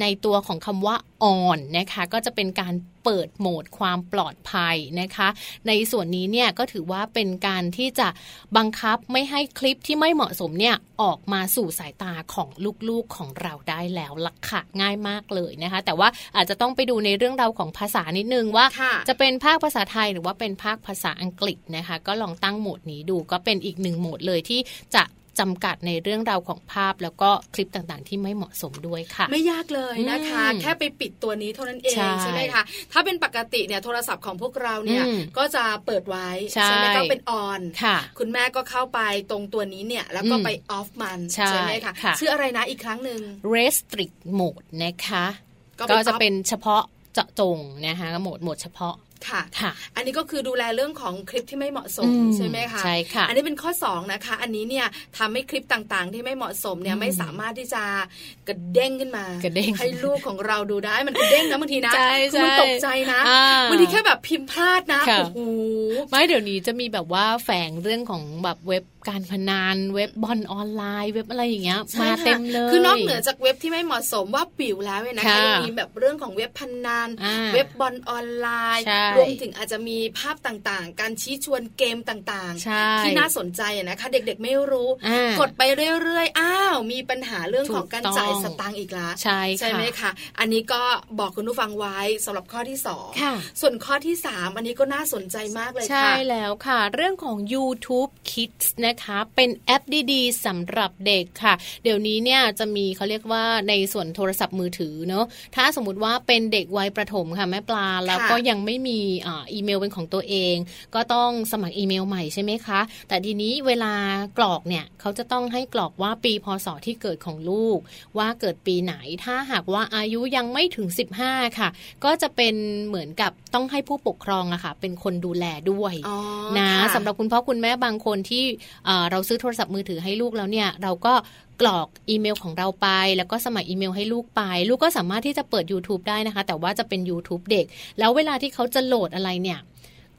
C: ในตัวของคำว่า on นะคะ ก็จะเป็นการ เปิดโหมดความปลอดภัยนะคะ ในส่วนนี้เนี่ยก็ถือว่าเป็นการที่จะบังคับไม่ให้คลิปที่ไม่เหมาะสมเนี่ยออกมาสู่สายตาของลูกๆของเราได้แล้วล่ะค่ะง่ายมากเลยนะคะ แต่ว่าอาจจะต้องไปดูในเรื่องราวของภาษานิดนึงว่า
D: ค่ะ
C: จะเป็นภาคภาษาไทยหรือว่าเป็นภาคภาษาอังกฤษนะคะ ก็ลองตั้งโหมดนี้ดูก็เป็นอีกหนึ่งโหมดเลยที่จะ จำกัดในเรื่องราวของภาพ แล้วก็คลิปต่างๆ ที่ไม่เหมาะสมด้วยค่ะ
D: ไม่ยากเลยนะคะ
C: อืม
D: แค่ไปปิดตัวนี้เท่านั้นเอง
C: ใช่
D: ใช่ไหมคะถ้าเป็นปกติเนี่ยโทรศัพท์ของพวกเราเนี่ย
C: อืม
D: ก็จะเปิดไว้
C: ใช่
D: ไหมก็เป็นออน
C: ค่ะ
D: คุณแม่ก็เข้าไปตรงตัวนี้เนี่ยแล้วก็
C: อืม
D: ไปออฟมัน
C: ใช่
D: ไหมคะ
C: ค่ะ
D: ชื่ออะไรนะอีกครั้งหนึ่ง
C: restrict mode นะคะ
D: ก็ไป
C: ก็จะ
D: off
C: เป็นเฉพาะเจาะจงนะคะโหมดโหมดเฉพาะ
D: ค่ะ
C: ค่ะ
D: อันนี้ก็คือดูแลเรื่องของคลิปที่ไม่เหมาะสม
C: อืม
D: ใช่ไหมคะ
C: ใช่ค่ะ
D: อันนี้เป็นข้อ2นะคะ อันนี้เนี่ยทำให้คลิปต่างๆ ที่ไม่เหมาะสมเนี่ย
C: อืม
D: ไม่สามารถที่จะ กระเด้งขึ้นมาก
C: ระเด้ง
D: ให้ลูกของเราดูได้มันกระเด้งนะบางทีนะ
C: ใช่
D: คือมัน
C: ใช่
D: ตกใจนะ
C: อ่า
D: บางทีแค่แบบพิมพ์พลาดนะ
C: ค่ะ
D: โอ้โห
C: ไม่เดี๋ยวนี้จะมีแบบว่าแฝงเรื่องของแบบเว็บการพนันเว็บบอลออนไลน์เว็บอะไรอย่างเงี้ย
D: ใช่
C: มา
D: ค่ะ
C: เต็มเลย
D: คือนอกเหนือจากเว็บที่ไม่เหมาะสมว่าปิวแล้วเนี่ยนะคะ
C: ค่ะ
D: ยังมีแบบเรื่องของเว็บพนัน
C: อ่า
D: เว็บบอลออนไลน์
C: ใช่
D: รวมถึงอาจจะมีภาพต่างๆ การชี้ชวนเกมต่าง
C: ใช่
D: ๆที่น่าสนใจอะนะคะ เด็กๆไม่รู้
C: อ่าก
D: ดไปเรื่อยๆอ้าว มีปัญหาเรื่องของการ
C: ถูกต้อง
D: จ่ายสตางค์อีกแล้ว
C: ใช่ค่ะ
D: ไหมคะอันนี้ก็บอกคุณผู้ฟังไว้สำหรับข้อที่สอง
C: ค่ะ
D: ส่วนข้อที่สามอันนี้ก็น่าสนใจมากเลย
C: ใช่
D: ค่ะ
C: แล้วค่ะ เรื่องของ YouTube Kids นะคะ เป็นแอปดีๆสำหรับเด็กค่ะ เดี๋ยวนี้เนี่ยจะมีเขาเรียกว่าในส่วนโทรศัพท์มือถือเนอะถ้าสมมติว่าเป็นเด็กวัยประถมค่ะแม่ปลา แล้วก็ยังไม่มีอ่าอีเมลเป็นของตัวเอง ก็ต้องสมัครอีเมลใหม่ใช่ไหมคะ แต่ทีนี้เวลากรอกเนี่ยเขาจะต้องให้กรอกว่าปีพศที่เกิดของลูกว่าเกิดปีไหน ถ้าหากว่าอายุยังไม่ถึง 15 ค่ะ ก็จะเป็นเหมือนกับต้องให้ผู้ปกครองอะค่ะ เป็นคนดูแลด้วย
D: อ๋อ
C: นะ
D: ค่ะ
C: สำหรับคุณพ่อคุณแม่บางคนที่เอ่อเราซื้อโทรศัพท์มือถือให้ลูกแล้วเนี่ยเราก็กรอกอีเมลของเราไป แล้วก็สมัครอีเมลให้ลูกไป ลูกก็สามารถที่จะเปิด YouTube ได้นะคะ แต่ว่าจะเป็น YouTube เด็ก แล้วเวลาที่เขาจะโหลดอะไรเนี่ย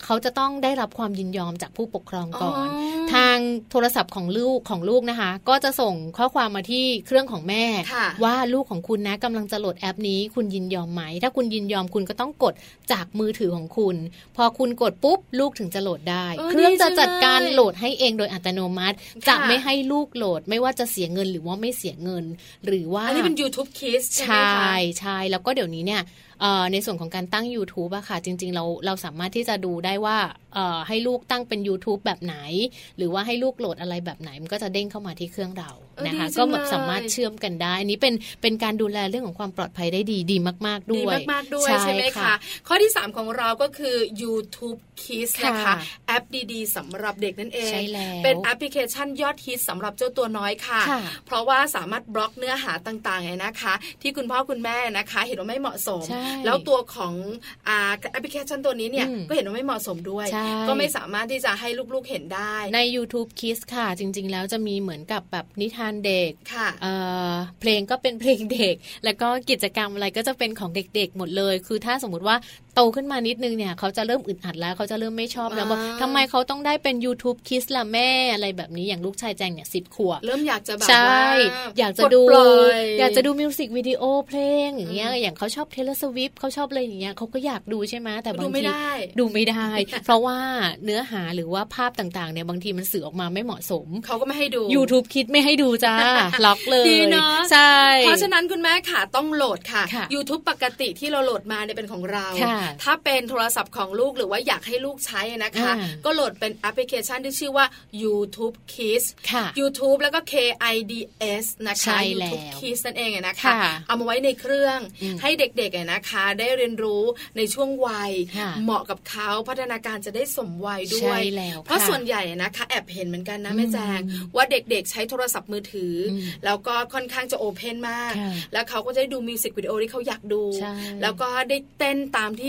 C: เขาจะต้องได้รับความยินยอมจากผู้ปกครองก่อน ทางโทรศัพท์ของลูกของลูกนะคะ ก็จะส่งข้อความมาที่เครื่องของแม่
D: ค่ะ
C: ว่าลูกของคุณนะกำลังจะโหลดแอปนี้ คุณยินยอมไหม ถ้าคุณยินยอมคุณก็ต้องกดจากมือถือของคุณ พอคุณกดปุ๊บ ลูกถึงจะโหลดได้
D: เออ
C: เครื่องจะ
D: ดีจัง
C: จัดการ
D: เลย
C: โหลดให้เองโดยอัตโนมัติ
D: ค่ะ
C: จะไม่ให้ลูกโหลด ไม่ว่าจะเสียเงินหรือว่าไม่เสียเงิน หรือว่า
D: อันนี้เป็น YouTube Kids ใช่
C: ใช
D: ไหมคะ่
C: ใช่แล้วก็เดี๋ยวนี้เนี่ยเอ่อ ในส่วนของการตั้ง YouTube อะค่ะ จริง ๆ เราเราสามารถที่จะดูได้ว่าเอ่อให้ลูกตั้งเป็น YouTube แบบไหน หรือว่าให้ลูกโหลดอะไรแบบไหน มันก็จะเด้งเข้ามาที่เครื่องเรา
D: เออ
C: นะคะ
D: ดีจัง
C: ก็แบบ
D: เลย
C: สามารถเชื่อมกันได้อันนี้เป็นเป็นการดูแลเรื่องของความปลอดภัยได้ดีดีมาก ๆ
D: ดี
C: ด้วย
D: มากๆด้วยใช่ไหมคะ ข้อที่ 3 ของเราก็คือ YouTube Kids
C: ค่ะ
D: นะคะแอปดีๆสำหรับเด็กนั่นเอง
C: ใช่แล้ว
D: เป็นแอปพลิเคชันยอดฮิตสำหรับเจ้าตัวน้อยค่ะ
C: ค่ะ
D: เพราะว่าสามารถบล็อกเนื้อหาต่างๆไงนะคะ ที่คุณพ่อคุณแม่นะคะ เห็นว่าไม่เหมาะสม
C: ใช่
D: แล้วตัวของอ่าแอปพลิเคชันตัวนี้เนี่ย
C: อืม
D: ก็เห็นว่าไม่เหมาะสมด้วย
C: ใช่
D: ก็ไม่สามารถที่จะให้ลูกๆเห็นได้
C: ใน YouTube Kids ค่ะ จริง ๆ แล้วจะมีเหมือนกับแบบนิทานเด็ก
D: ค่ะ
C: เอ่อเพลงก็เป็นเพลงเด็ก แล้วก็กิจกรรมอะไรก็จะเป็นของเด็กๆ หมดเลย คือถ้าสมมติว่าโตขึ้นมานิดนึงเนี่ยเขาจะเริ่มอึดอัดแล้วเขาจะเริ่มไม่ชอบแล้วว่า
D: อ่า
C: ทำไมเขาต้องได้เป็น YouTube Kids ล่ะแม่อะไรแบบนี้อย่างลูกชายแจงเนี่ยสิบขวบ
D: เริ่มอยากจะแบบ
C: ใช่
D: ว่า
C: อยากจะ
D: ปล
C: ดู
D: ปล่อย
C: อยากจะดูมิวสิกวิดีโอเพลงอย่างเงี้ยอย่างเขาชอบ Taylor Swift เขาชอบอะไรอย่างเงี้ยเขาก็อยากดูใช่ไหมแต่บางทีดู
D: ไม่ได้
C: ดูไม่ได้ เพราะว่าเนื้อหาหรือว่าภาพต่างๆเนี่ยบางทีมันสื่อออกมาไม่เหมาะสม
D: เขาก็ไม่ให้ดู
C: YouTube คิดไม่ให้ดูจ้าล็อกเลย
D: ดีเนอะ
C: ใช่
D: เพราะฉะนั้นคุณแม่ค่ะต้องโหลดค่ะ
C: ค่ะ
D: YouTube ปกติที่เราโหลดมาเนี่ยเป็นของเรา
C: ค่ะ
D: ถ้าเป็นโทรศัพท์ของลูกหรือว่าอยากให้ลูกใช้นะคะ
C: อ่า
D: ก็โหลดเป็นแอปพลิเคชันที่ชื่อว่า YouTube Kids
C: ค่ะ
D: YouTube แล้วก็ K I D S นะคะ
C: ใช่แล้ว
D: YouTube Kids นั่นเองอะนะคะ
C: ค่ะ
D: เอามาไว้ในเครื่อง
C: อืม
D: ให้เด็กๆอะนะคะ ได้เรียนรู้ในช่วงวัย
C: ค่ะ
D: เหมาะกับเขาพัฒนาการจะได้สมวัยด้วย
C: ใช่แล้ว
D: เพราะ
C: ค่ะ
D: ส่วนใหญ่นะคะแอบเห็นเหมือนกันนะแม่
C: อืม
D: แจงว่าเด็กๆ ใช้โทรศัพท์มือถืออ
C: ม
D: แล้วก็ค่อนข้างจะโอเพนมาก
C: ค่ะ
D: แล้วเขาก็จะได้ดูมิวสิกวิดีโอที่เขาอยากดู
C: ใช่
D: แล้วก็ได้เต้นตามที่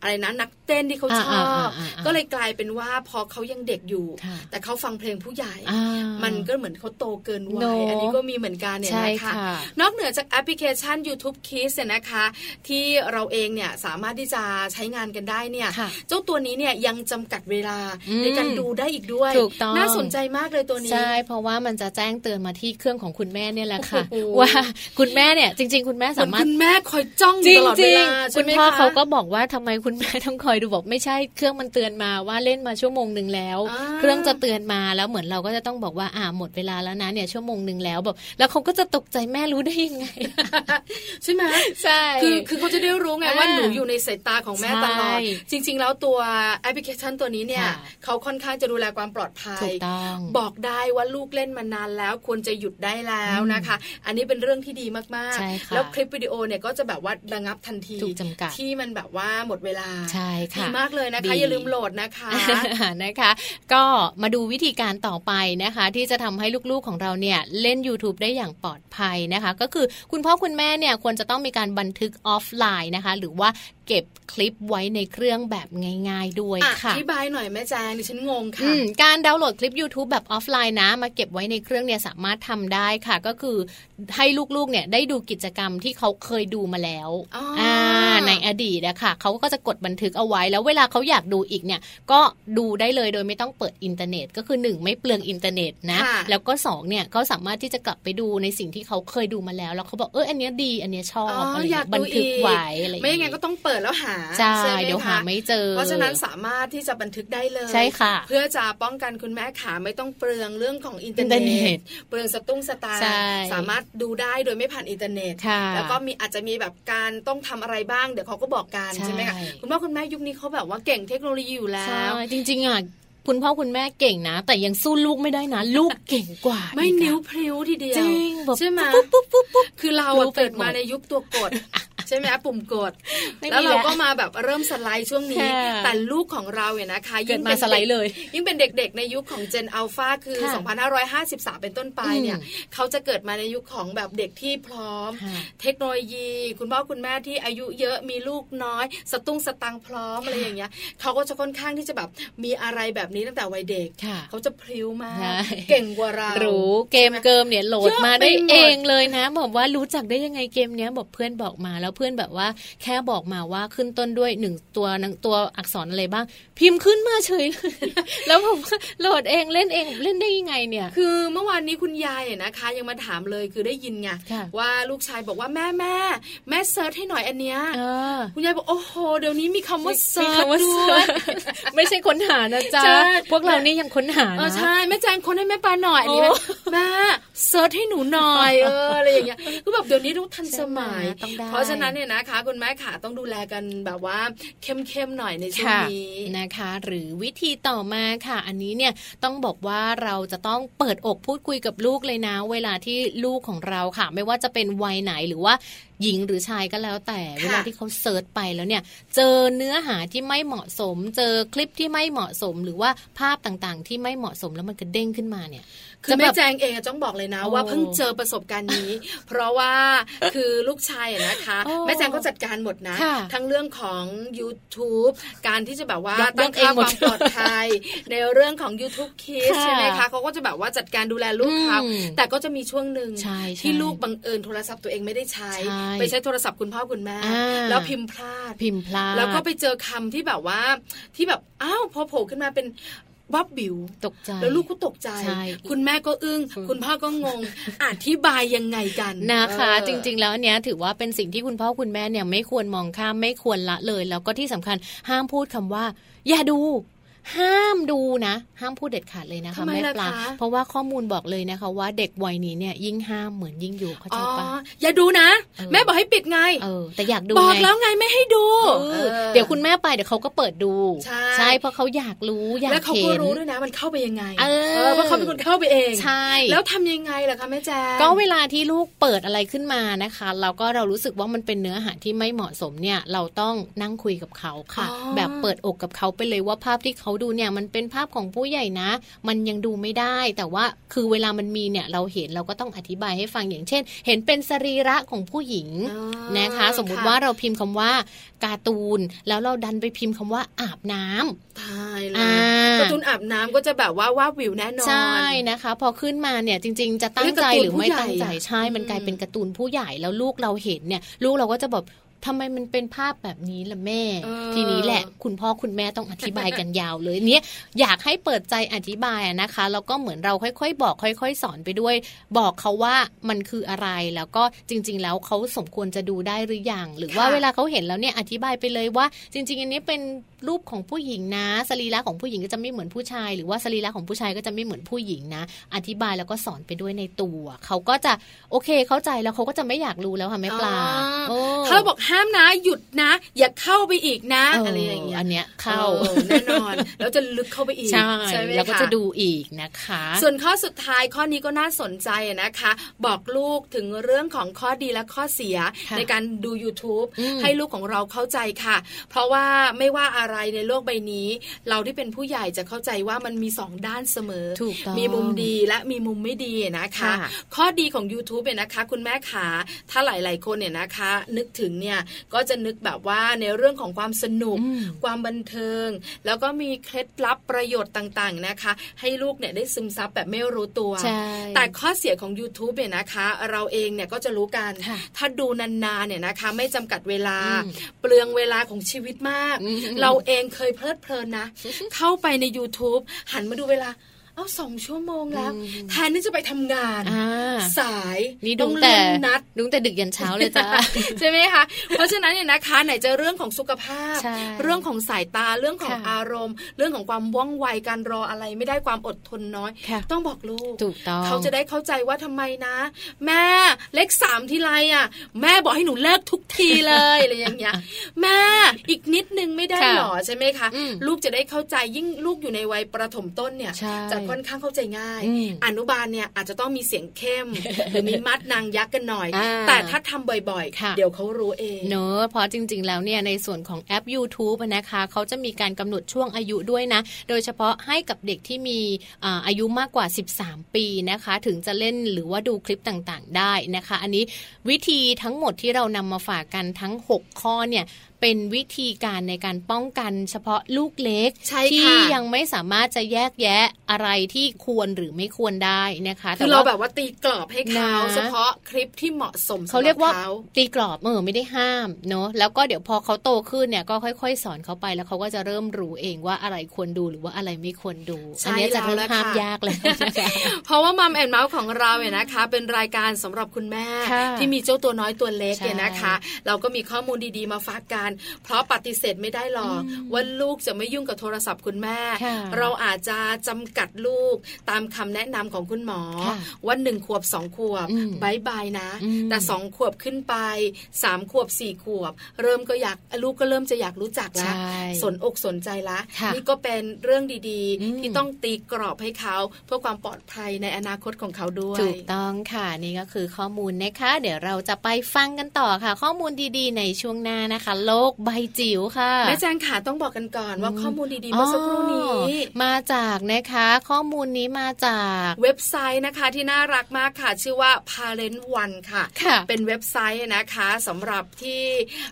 D: อะไรนะนักเต้นที่เขาชอบ
C: อ่าอ่าอ่าอ่า
D: ก็เลยกลายเป็นว่าพอเขายังเด็กอยู่
C: ค่ะ
D: แต่เขาฟังเพลงผู้ใหญ่
C: อ่า
D: มันก็เหมือนเขาโตเกินวั
C: เน
D: ย
C: อะ
D: อันนี้ก็มีเหมือนกันเนี่ย
C: ใช่
D: นะคะ
C: ค่ะ
D: นอกเหนือจากแอปพลิเคชัน YouTube Kids เนี่ยนะคะ ที่เราเองเนี่ยสามารถที่จะใช้งานกันได้เนี่ย
C: ค่ะ
D: เจ้าตัวนี้เนี่ยยังจำกัดเวลา
C: อืม
D: ในการดูได้อีกด้วย
C: ถูกต้อง
D: น่าสนใจมากเลยตัวนี้
C: ใช่เพราะว่ามันจะแจ้งเตือนมาที่เครื่องของคุณแม่เนี่ยแหละค่ะ
D: โอ้โห
C: ว่าคุณแม่เนี่ยจริง ๆ คุณแม่
D: เหมือ
C: สานมารถ
D: คุณแม่คอยจ้องอ
C: จริ
D: ยู่
C: ง
D: ตลอด
C: จ
D: เว
C: ริง
D: ลาใช่
C: คุณ
D: ไหม
C: พ่อ
D: คะ
C: เขาก็บอกว่าทำไมคุณแม่ต้องคอยดูบอกไม่ใช่เครื่องมันเตือนมาว่าเล่นมาชั่วโมงหนึ่งแล้ว
D: อ่า
C: เครื่องจะเตือนมาแล้วเหมือนเราก็จะต้องบอกว่าอ่าหมดเวลาแล้วนะเนี่ยชั่วโมงหนึ่งแล้วแบบแล้วเขาก็จะตกใจแม่รู้ได้ยังไง
D: ใช่ไหม
C: ใช่
D: คือคือเขาจะได้รู้ไง
C: อ่า
D: ว่าหนูอยู่ในสายตาของแม่ตลอด
C: ใช่
D: จริง ๆ แล้วตัวแอปพลิเคชันตัวนี้เนี่ย
C: ค่ะ
D: เขาค่อนข้างจะดูแลความปลอดภัย
C: ถูกต้อง
D: บอกได้ว่าลูกเล่นมานานแล้วควรจะหยุดได้แล้ว
C: อืม
D: นะคะ อันนี้เป็นเรื่องที่ดีมาก
C: ใช่ค่ะ
D: แล้วคลิปวิดีโอเนี่ยก็จะแบบว่าระงับทันที
C: ถูกจำกัด
D: ที่มันแบบว่าหมดเวลา
C: ใช่ค่ะ
D: ดีมากเลยนะคะ
C: ดี
D: อย่าลืมโหลดนะคะ
C: นะคะ ก็มาดูวิธีการต่อไปนะคะ ที่จะทำให้ลูกๆของเราเนี่ยเล่น YouTube ได้อย่างปลอดภัยนะคะ ก็คือคุณพ่อคุณแม่เนี่ยควรจะต้องมีการบันทึกออฟไลน์นะคะ หรือว่า เก็บคลิปไว้ในเครื่องแบบง่าย ๆ ด้วยค่ะอ
D: ธิบายหน่อยแม่แจงดิฉันงง
C: อื
D: ค่ะ
C: มการดาวน์โหลดคลิป YouTube แบบออฟไลน์นะ มาเก็บไว้ในเครื่องเนี่ยสามารถทำได้ค่ะ ก็คือให้ลูกๆเนี่ยได้ดูกิจกรรมที่เขาเคยดูมาแล้ว
D: อ๋ออ่
C: ในอดีตนะคะเขาก็จะกดบันทึกเอาไว้แล้วเวลาเขาอยากดูอีกเนี่ย ก็ดูได้เลยโดยไม่ต้องเปิดอินเทอร์เน็ต ก็คือหนึ่งไม่เปลืองอินเทอร์เน็ตนะ
D: ค่ะ
C: แล้วก็สองเนี่ยก็สามารถที่จะกลับไปดูในสิ่งที่เขาเคยดูมาแล้ว แล้วเขาบอกเอออันเนี้ยดี อันเนี้ยชอบ
D: อ๋อ
C: อะไร
D: อยาก
C: บัน
D: ดู
C: ทึก
D: อีก
C: ไว้อะไรอย่าง
D: ไม่งั้น
C: เงี้ย
D: ก็ต้องเปิดแล้วหา
C: ใช่
D: ไหม
C: เดี๋ยวหา
D: คะ
C: ไม่เจอ
D: เพราะฉะนั้นสามารถที่จะบันทึกได้เลย
C: ใช่ค่ะ
D: เพื่อจะป้องกันคุณแม่ขาไม่ต้องเปลืองเรื่องของอินเทอร์เน็ต
C: อินเทอร์เน็ต
D: เปลืองสตุ้งสตางค์
C: ใช่
D: สามารถดูได้โดยไม่ผ่านอินเทอร์เน็ต
C: ค่ะ
D: แล้วก็มีอาจจะมีแบบการต้องทำอะไรบ้างเดี๋ยวเขาก็บอกกัน
C: ใช่
D: ใช่ไหมคะคุณพ่อคุณแม่ยุคนี้เขาแบบว่าเก่งเทคโนโลยีอยู่แล้
C: ใช่
D: ว
C: จริงๆอะคุณพ่อคุณแม่เก่งนะ แต่ยังสู้ลูกไม่ได้นะ ลูกเก่งกว่า
D: ไม่
C: อีกอะ
D: นิ้วพริ้วทีเดียว
C: จริงแบบ
D: ใช่ไหม
C: ปุ๊บปุ๊บปุ๊บปุ๊บ
D: คือเรา
C: รู้
D: อะ
C: ไป
D: เกิดมา
C: หมด
D: ในยุคตัวกด ใช่ไหมคะปุ่มกด
C: ไม่มี
D: แล้วเรา
C: แล้ว
D: ก็มาแบบเริ่มสไลด์ช่วงนี้
C: ค่ะ
D: แต่ลูกของเราเนี่ยนะคะ
C: เกิดมา
D: ป็น
C: สไลด์
D: ด็ก
C: เลย
D: ยิ่งเป็นเด็กๆ ในยุคของ Gen Alpha คือ
C: ค่ะ
D: 2553 เป็นต้นไปเนี่ย
C: อืม
D: เขาจะเกิดมาในยุคของแบบเด็กที่พร้อม
C: ค่ะ
D: เทคโนโลยี คุณพ่อคุณแม่ที่อายุเยอะมีลูกน้อย สตุ้งสตังค์พร้อมอะไรอย่างเงี้ยเขาก็จะค่อนข้างที่จะแบบมีอะไรแบบนี้ตั้งแต่วัยเด็ก
C: ค่ะ
D: เขาจะพริ้วมาก
C: ใช่
D: เก่งกว่าเรา
C: รู้เกมเกิมเนี่ยโหลดมาได้
D: เยอะไปหมด
C: เองเลยนะบอกว่ารู้จักได้ยังไงเกมเนี้ยบอกเพื่อนบอกมาแล้วเพื่อนแบบว่าแค่บอกมาว่าขึ้นต้นด้วยหนึ่งตัวหนึ่งตัวอักษรอะไรบ้าง พิมพ์ขึ้นมาเฉยเลยแล้วผมว่าโหลดเองเล่นเองเล่นได้ยังไงเนี่ย
D: คือเมื่อวานนี้คุณยายอะนะคะ ยังมาถามเลยคือได้ยินไง
C: ค่ะ
D: ว่าลูกชายบอกว่าแม่แม่แม่ search ให้หน่อยอันเนี้ย
C: เออ
D: คุณยายบอกโอ้โหเดี๋ยวนี้มีคำว่าเซิ
C: มี
D: ร์ช
C: คำว่า search ด้
D: วย
C: ไม่ใช่ค้นหานะจ๊ะ
D: ใช่
C: พวกเรานี่ยังค้นหา
D: เออ
C: นะ
D: ใช่แม่แจงค้นให้แม่ปลาหน่อยอันนี้
C: โอ้
D: แม่ search ให้หนูหน่อยเอออะไรอย่างเงี้ยคือแบบเดี๋ยวนี้รู้ทันสมัย
C: ต้องได้
D: เพราะฉะนั้นเนี่ยนะคะ คุณแม่ขาต้องดูแลกันแบบว่าเข้มๆหน่อยในช่วง
C: ค่ะ
D: นี้
C: นะคะ หรือวิธีต่อมาค่ะ อันนี้เนี่ยต้องบอกว่าเราจะต้องเปิดอกพูดคุยกับลูกเลยนะ เวลาที่ลูกของเราค่ะ ไม่ว่าจะเป็นวัยไหนหรือว่าหญิงหรือชายก็แล้วแต่
D: ค่ะ
C: เวลาที่เขาเซิร์ชไปแล้วเนี่ย เจอเนื้อหาที่ไม่เหมาะสม เจอคลิปที่ไม่เหมาะสม หรือว่าภาพต่างๆ ที่ไม่เหมาะสมแล้วมันกระเด้งขึ้นมาเนี่ย
D: คือ
C: จะ
D: แม่
C: แบบ
D: แจงเองอะต้องบอกเลยนะ
C: โอ้
D: ว่าเพิ่งเจอประสบการณ์นี้ เพราะว่าคือลูกชายอะนะคะ
C: โอ้
D: แม่แจงก็จัดการหมดนะ
C: ค่ะ
D: ทั้งเรื่องของ YouTube การที่จะแบบว่า
C: ยัด
D: ตั้งค่า
C: เองหม
D: ค
C: ด
D: วามปลอดภัยในเรื่องของ YouTube Kids
C: ค่ะ
D: ใช่ไหมคะเขาก็จะแบบว่าจัดการดูแลลูกเขา
C: อืม
D: แต่ก็จะมีช่วงหนึ่ง
C: ใช่ใช่
D: ที่ลูกบังเอิญโทรศัพท์ตัวเองไม่ได้ใช้
C: ใช่
D: ไปใช้โทรศัพท์คุณพ่อคุณแม่
C: อ่า
D: แล้วพิมพ์พลาด
C: พิมพ์พลาด
D: แล้วก็ไปเจอคำที่แบบว่าที่แบบอ้าวพอโผล่ขึ้นมาเป็น วับบิว
C: ตกใจ
D: แล้วลูกก็ตกใจ
C: ใช่
D: คุณแม่ก็อึง้ง คุณพ่อก็งงอธิบายยังไงกัน
C: นะคะ
D: เออ
C: จริง ๆ แล้วอันเนี้ยถือว่าเป็นสิ่งที่คุณพ่อคุณแม่เนี่ยไม่ควรมองข้ามไม่ควรละเลย แล้วก็ที่สำคัญห้ามพูดคำว่า อย่าดู ห้ามดูนะ ห้ามพูดเด็ดขาดเลยนะคะ
D: ทำไม
C: แม่
D: ล่ะ
C: ปลา
D: คะ
C: เพราะว่าข้อมูลบอกเลยนะคะว่าเด็กวัยนี้เนี่ยยิ่งห้ามเหมือนยิ่งอยู่เข้าใจ
D: อ๋อ
C: ปะ
D: อย่าดูนะ
C: เออ
D: แม่บอกให้ปิดไง
C: เออแต่อยากดู
D: บอก
C: ไง
D: แล้วไงไม่ให้ดู
C: เออเดี๋ยวคุณแม่ไปเดี๋ยวเขาก็เปิดดู
D: ใช่
C: เพราะเขาอยากรู้อยาก
D: แล้วเขา
C: เห็
D: ก็
C: น
D: รู้ด้วยนะมันเข้าไปยังไง
C: เออ
D: เพราะเขาเป็นคนเข้าไปเอง
C: ใช่
D: แล้วทำยังไงล่ะคะแม่แจง
C: ก็เวลาที่ลูกเปิดอะไรขึ้นมานะคะแล้วก็เรารู้สึกว่ามันเป็นเนื้อหาที่ไม่เหมาะสมเนี่ยเราต้องนั่งคุยกับเขาค่ะ
D: อ๋อ
C: แบบเปิดอกกับเขาไปเลยว่าภาพที่เขาดูเนี่ยมันเป็นภาพของผู้ใหญ่นะ มันยังดูไม่ได้ แต่ว่าคือเวลามันมีเนี่ยเราเห็นเราก็ต้องอธิบายให้ฟังอย่างเช่น เห็นเป็นสรีระของผู้หญิง
D: อ๋อ
C: นะคะ สมมุติว่าเราพิมพ์คำว่าการ์ตูน แล้วเราดันไปพิมพ์คำว่าอาบน้ำ
D: ตายแล้
C: อ่า
D: วการ์ตูนอาบน้ำก็จะแบบว่าว่าบวิวแน่นอน
C: ใช่นะคะ พอขึ้นมาเนี่ยจริง ๆ จะตั้งใจ
D: เฮ้ยการ์ตูน
C: หรือไม่
D: ผู้ใหญ่
C: ตั้งใจ
D: อะ
C: ใช่มัน
D: อืม
C: กลายเป็นการ์ตูนผู้ใหญ่แล้วลูกเราเห็นเนี่ย ลูกเราก็จะแบบ ทำไมมันเป็นภาพแบบนี้ล่ะแม่
D: เออ
C: ทีนี้แหละ คุณพ่อคุณแม่ต้องอธิบายกันยาวเลยเนี่ยอยากให้เปิดใจอธิบายอะนะคะแล้วก็เหมือนเราค่อยๆ บอก ค่อย ๆ สอนไปด้วย บอกเขาว่ามันคืออะไรแล้วก็จริง ๆ แล้วเขาสมควรจะดูได้หรือยังหรือว่า
D: ค่ะ
C: เวลาเขาเห็นแล้วเนี่ยอธิบายไปเลยว่า จริง ๆ อันนี้เป็นรูปของผู้หญิงนะ สรีระของผู้หญิงก็จะไม่เหมือนผู้ชาย หรือว่าสรีระของผู้ชายก็จะไม่เหมือนผู้หญิงนะ อธิบายแล้วก็สอนไปด้วยในตัว เขาก็จะโอเคเข้าใจแล้วเขาก็จะไม่อยากรู้แล้วค่ะแม่ปลา
D: อ๋อ
C: โอ้
D: ถ้าเราบอกห้ห้ามนะหยุดนะ อย่าเข้าไปอีกนะ
C: เอออ
D: อะไรอย่างเงี้ย
C: อันเนี้ยเข้า
D: ออแน่นอนแล้วจะลึกเข้าไปอีก
C: ใช่
D: ไหม
C: แล้วก็
D: ค
C: จะดูอีกนะคะ
D: ส่วนข้อสุดท้ายข้อนี้ก็น่าสนใจนะคะ บอกลูกถึงเรื่องของข้อดีและข้อเสีย
C: ค่ะ
D: ในการดู YouTube
C: อืม
D: ให้ลูกของเราเข้าใจค่ะ เพราะว่าไม่ว่าอะไรในโลกใบนี้ เราที่เป็นผู้ใหญ่จะเข้าใจว่ามันมีสองด้านเสมอ
C: ถูกต้อง
D: มีมุมดีและมีมุมไม่ดีนะคะ
C: ค่ะ
D: ข้อดีของ YouTube เนี่ยนะคะ คุณแม่ขาถ้าหลาย ๆ คนเนี่ยนะคะ นึกถึงเนี่ยก็จะนึกแบบว่าในเรื่องของความสนุก
C: อืม
D: ความบันเทิง แล้วก็มีเคล็ดลับประโยชน์ต่าง ๆ นะคะ ให้ลูกเนี่ยได้ซึมซับแบบไม่รู้ตัว
C: ใช่
D: แต่ข้อเสียของ YouTube เนี่ยนะคะ เราเองเนี่ยก็จะรู้กัน
C: ค่ะ
D: ถ้าดูนานๆเนี่ยนะคะ ไม่จำกัดเวลา
C: อืม
D: เปลืองเวลาของชีวิตมาก
C: อืม
D: เราเองเคยเพลิดเพลินนะ เข้าไปใน YouTube หันมาดูเวลา เอ้าสองชั่วโมงแล้ว
C: อืม
D: แทนที่จะไปทำงาน
C: อ่า
D: สาย
C: นี่
D: ต้
C: ดู
D: อง
C: แต่
D: เลื่อนนัด
C: ดูแต่ดึกยันเช้าเลยจ้า
D: ใช่ไหมคะเพราะฉะนั้นเนี่ยนะคะ ไหนจะเรื่องของสุขภาพ
C: ใช่
D: เรื่องของสายตาเรื่องของ
C: ค่ะ
D: อารมณ์ เรื่องของความว่องไวการรออะไรไม่ได้ความอดทนน้อย
C: ค่ะ
D: ต้องบอกลูก
C: ถูกต้อง
D: เขาจะได้เข้าใจว่าทำไมนะ แม่เลขสามทีไรอะ แม่บอกให้หนูเลิกทุกทีเลยอะไรอย่างเงี้ยแม่อีกนิดนึงไม่ได้
C: ค่ะ
D: หรอใช่ไหมคะ
C: อืม
D: ลูกจะได้เข้าใจยิ่งลูกอยู่ในวัยประถมต้นเนี่ย
C: ใช่
D: จะค่อนข้างเข้าใจง่าย
C: อืม
D: อนุบาลเนี่ยอาจจะต้องมีเสียงเข้มหรือมีมัดนางยักษ์กันหน่อย
C: อ่า
D: แต่ถ้าทำบ่อย
C: ค่ะ
D: ๆเดี๋ยวเขารู้เอง
C: เนอะเพราะจริง ๆ แล้วเนี่ยในส่วนของแอป YouTube อะนะคะเขาจะมีการกำหนดช่วงอายุด้วยนะ โดยเฉพาะให้กับเด็กที่มีอ่าอายุมากกว่า 13 ปีนะคะ ถึงจะเล่นหรือว่าดูคลิปต่างๆ ได้นะคะ อันนี้วิธีทั้งหมดที่เรานำมาฝากกันทั้ง 6 ข้อเนี่ยเป็นวิธีการในการป้องกันเฉพาะลูกเล็ก
D: ใช่
C: ที่
D: ค่ะ
C: ยังไม่สามารถจะแยกแยะอะไรที่ควรหรือไม่ควรได้นะคะ
D: คือเราแบบว่าตีกรอบให้เขา
C: นะ
D: เฉพาะคลิปที่เหมาะสมสำห
C: เขาเรียกว่า
D: ข
C: ตีกรอบเออไม่ได้ห้ามเนอะแล้วก็เดี๋ยวพอเขาโตขึ้นเนี่ยก็ค่อย ๆ สอนเขาไปแล้วเขาก็จะเริ่มรู้เองว่าอะไรควรดูหรือว่าอะไรไม่ควรดู
D: ใช่
C: อัเนี้ยจะเริ่ม
D: แล้ว
C: ห้าม
D: ค่ะ
C: ยากแล้วนะคะ
D: เพราะว่ามัมแอนเมาส์ของเราเนี่ยนะคะ เป็นรายการสำหรับคุณแม่
C: ค่ะ
D: ที่มีเจ้าตัวน้อยตัวเล็ก
C: ใช่
D: เนี่ยนะคะ เราก็มีข้อมูลดีๆมาฝากกันเพราะปฏิเสธไม่ได้หรอก
C: อืม
D: ว่าลูกจะไม่ยุ่งกับโทรศัพท์คุณแม่
C: ค่ะ
D: เราอาจจะจำกัดลูกตามคำแนะนำของคุณหมอ
C: ค่ะ
D: ว่าหนึ่งขวบสองขวบ
C: อืม
D: บายบายนะ
C: อืม
D: แต่สองขวบขึ้นไปสามขวบสี่ขวบ เริ่มก็อยากลูกก็เริ่มจะอยากรู้จักแล้ว
C: ใช่
D: สนอกสนใจละ
C: ค่ะ
D: นี่ก็เป็นเรื่องดี
C: อืม
D: ๆที่ต้องตีกรอบให้เขา เพื่อความปลอดภัยในอนาคตของเขาด้วย
C: ถูกต้องค่ะนี่ก็คือข้อมูลนะคะ เดี๋ยวเราจะไปฟังกันต่อค่ะ ข้อมูลดีๆ ในช่วงหน้านะคะโลกใบจิ๋วค่ะ
D: แม่แจงขาต้องบอกกันก่อนว่าข้อมูลดีๆเมื่อสักครู่นี้
C: อ๋อมาจากนะคะ ข้อมูลนี้มาจาก
D: เว็บไซต์นะคะที่น่ารักมากค่ะ ชื่อว่า Parent One ค่ะ
C: ค่ะ
D: เป็นเว็บไซต์นะคะสำหรับที่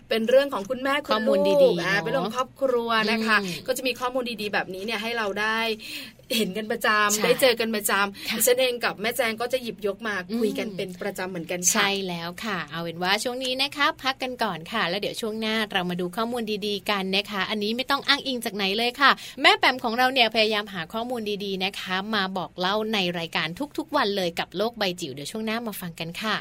D: เป็นเรื่องของคุณแม่คุณ
C: ข้อมูล
D: ลูก
C: ดีๆ
D: อ่า
C: เนอะ
D: เป็นเรื่องของครอบครัวนะคะ
C: อืม
D: ก็จะมีข้อมูลดีๆ แบบนี้เนี่ยให้เราได้เห็นกันประจ
C: ใช่ำ
D: ได้เจอกันประจำ
C: ค่ะ
D: ดิฉันเองกับแม่แจงก็จะหยิบยกมา
C: อืม
D: คุยกันเป็นประจำเหมือนกันค่ะ
C: ใช่แล้วค่ะ เอาเป็นว่าช่วงนี้นะคะพักกันก่อนค่ะ แล้วเดี๋ยวช่วงหน้าเรามาดูข้อมูลดีๆกันนะคะ อันนี้ไม่ต้องอ้างอิงจากไหนเลยค่ะ แม่แปมของเราเนี่ยพยายามหาข้อมูลดีๆนะคะ มาบอกเล่าในรายการทุกๆวันเลยกับโลกใบจิ๋วเดี๋ยวช่วงหน้ามาฟังกันค่ะ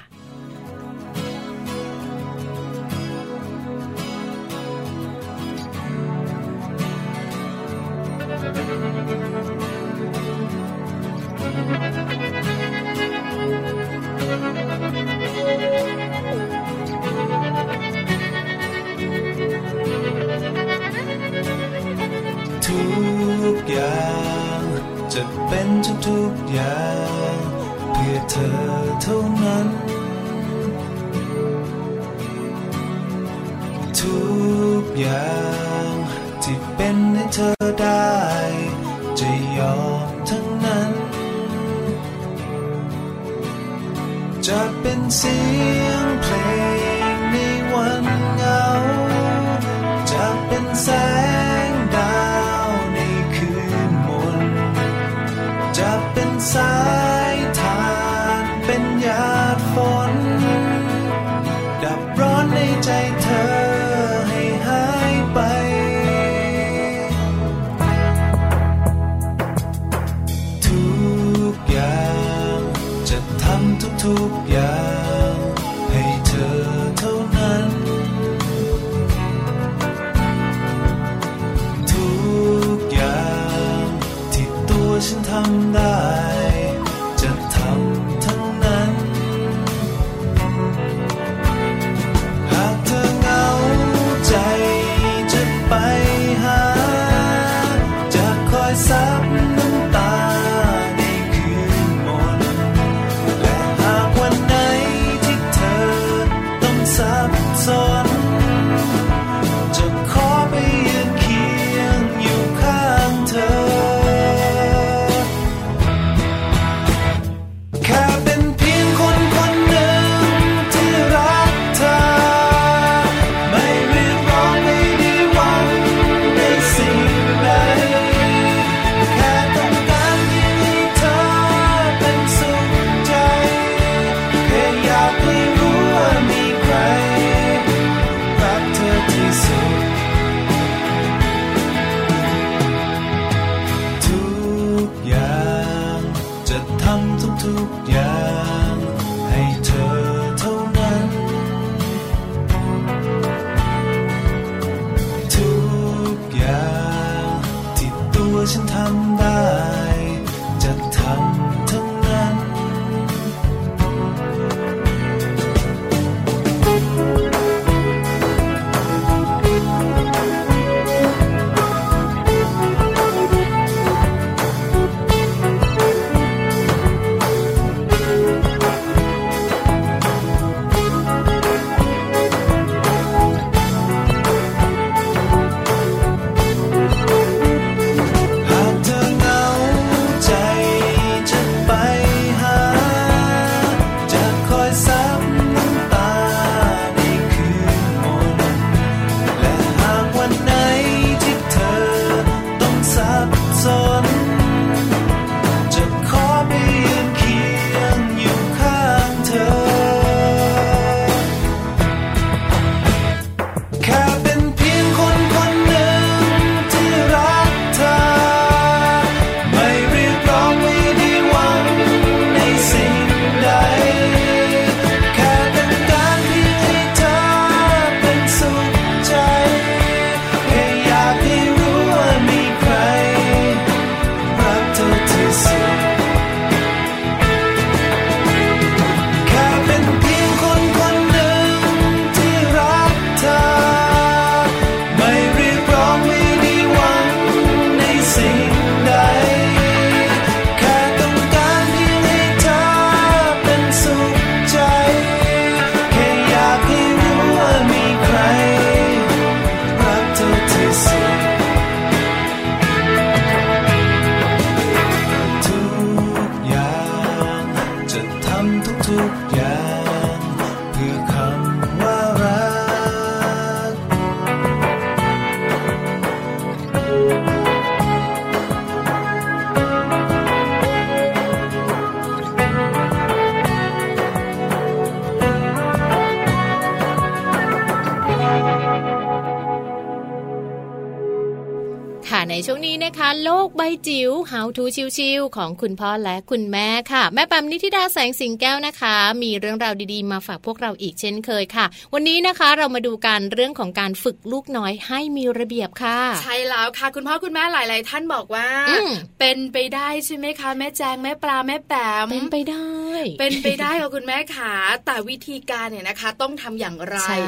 E: ว
C: How to ชิวๆของคุณพ่อและคุณแม่ค่ะ แม่แปมนิธิดาแสงสิงแก้วนะคะ มีเรื่องราวดีๆ มาฝากพวกเราอีกเช่นเคยค่ะ วันนี้นะคะเรามาดูการเรื่องของการฝึกลูกน้อยให้มีระเบียบค่ะ
D: ใช่แล้วค่ะ คุณพ่อคุณแม่หลาย ๆ ท่านบอกว่า
C: อืม
D: เป็นไปได้ใช่ไหมคะแม่แจงแม่ปลาแม่แปม
C: เป็นไปได้
D: เป็นไปได้ค่ะคุณแม่ขาแต่วิธีการเนี่ยนะคะ ต้องทำอย่างไร
C: ใช่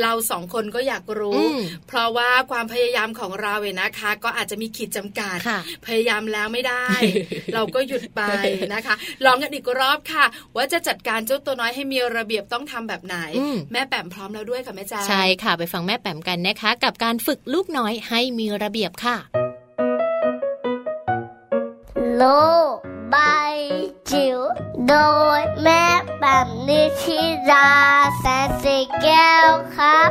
D: เราสองคนก็อยากรู้
C: อืม
D: เพราะว่าความพยายามของเราเนี่ยนะคะ ก็อาจจะมีขีดจำกัด
C: ค่ะ
D: พยายามแล้วไม่ได้เราก็หยุดไปนะคะลองกันอีกรอบค่ะ ว่าจะจัดการเจ้าตัวน้อยให้มีระเบียบต้องทำแบบไหน
C: อืม
D: แม่แปมพร้อมแล้วด้วยค่ะแม่แจง
C: ใช่ค่ะไปฟังแม่แปมกันนะคะ กับการฝึกลูกน้อยให้มีระเบียบค่ะ
F: โลกใบจิ๋วโดยแม่แบบนิชิราแสนสีแก้วครับ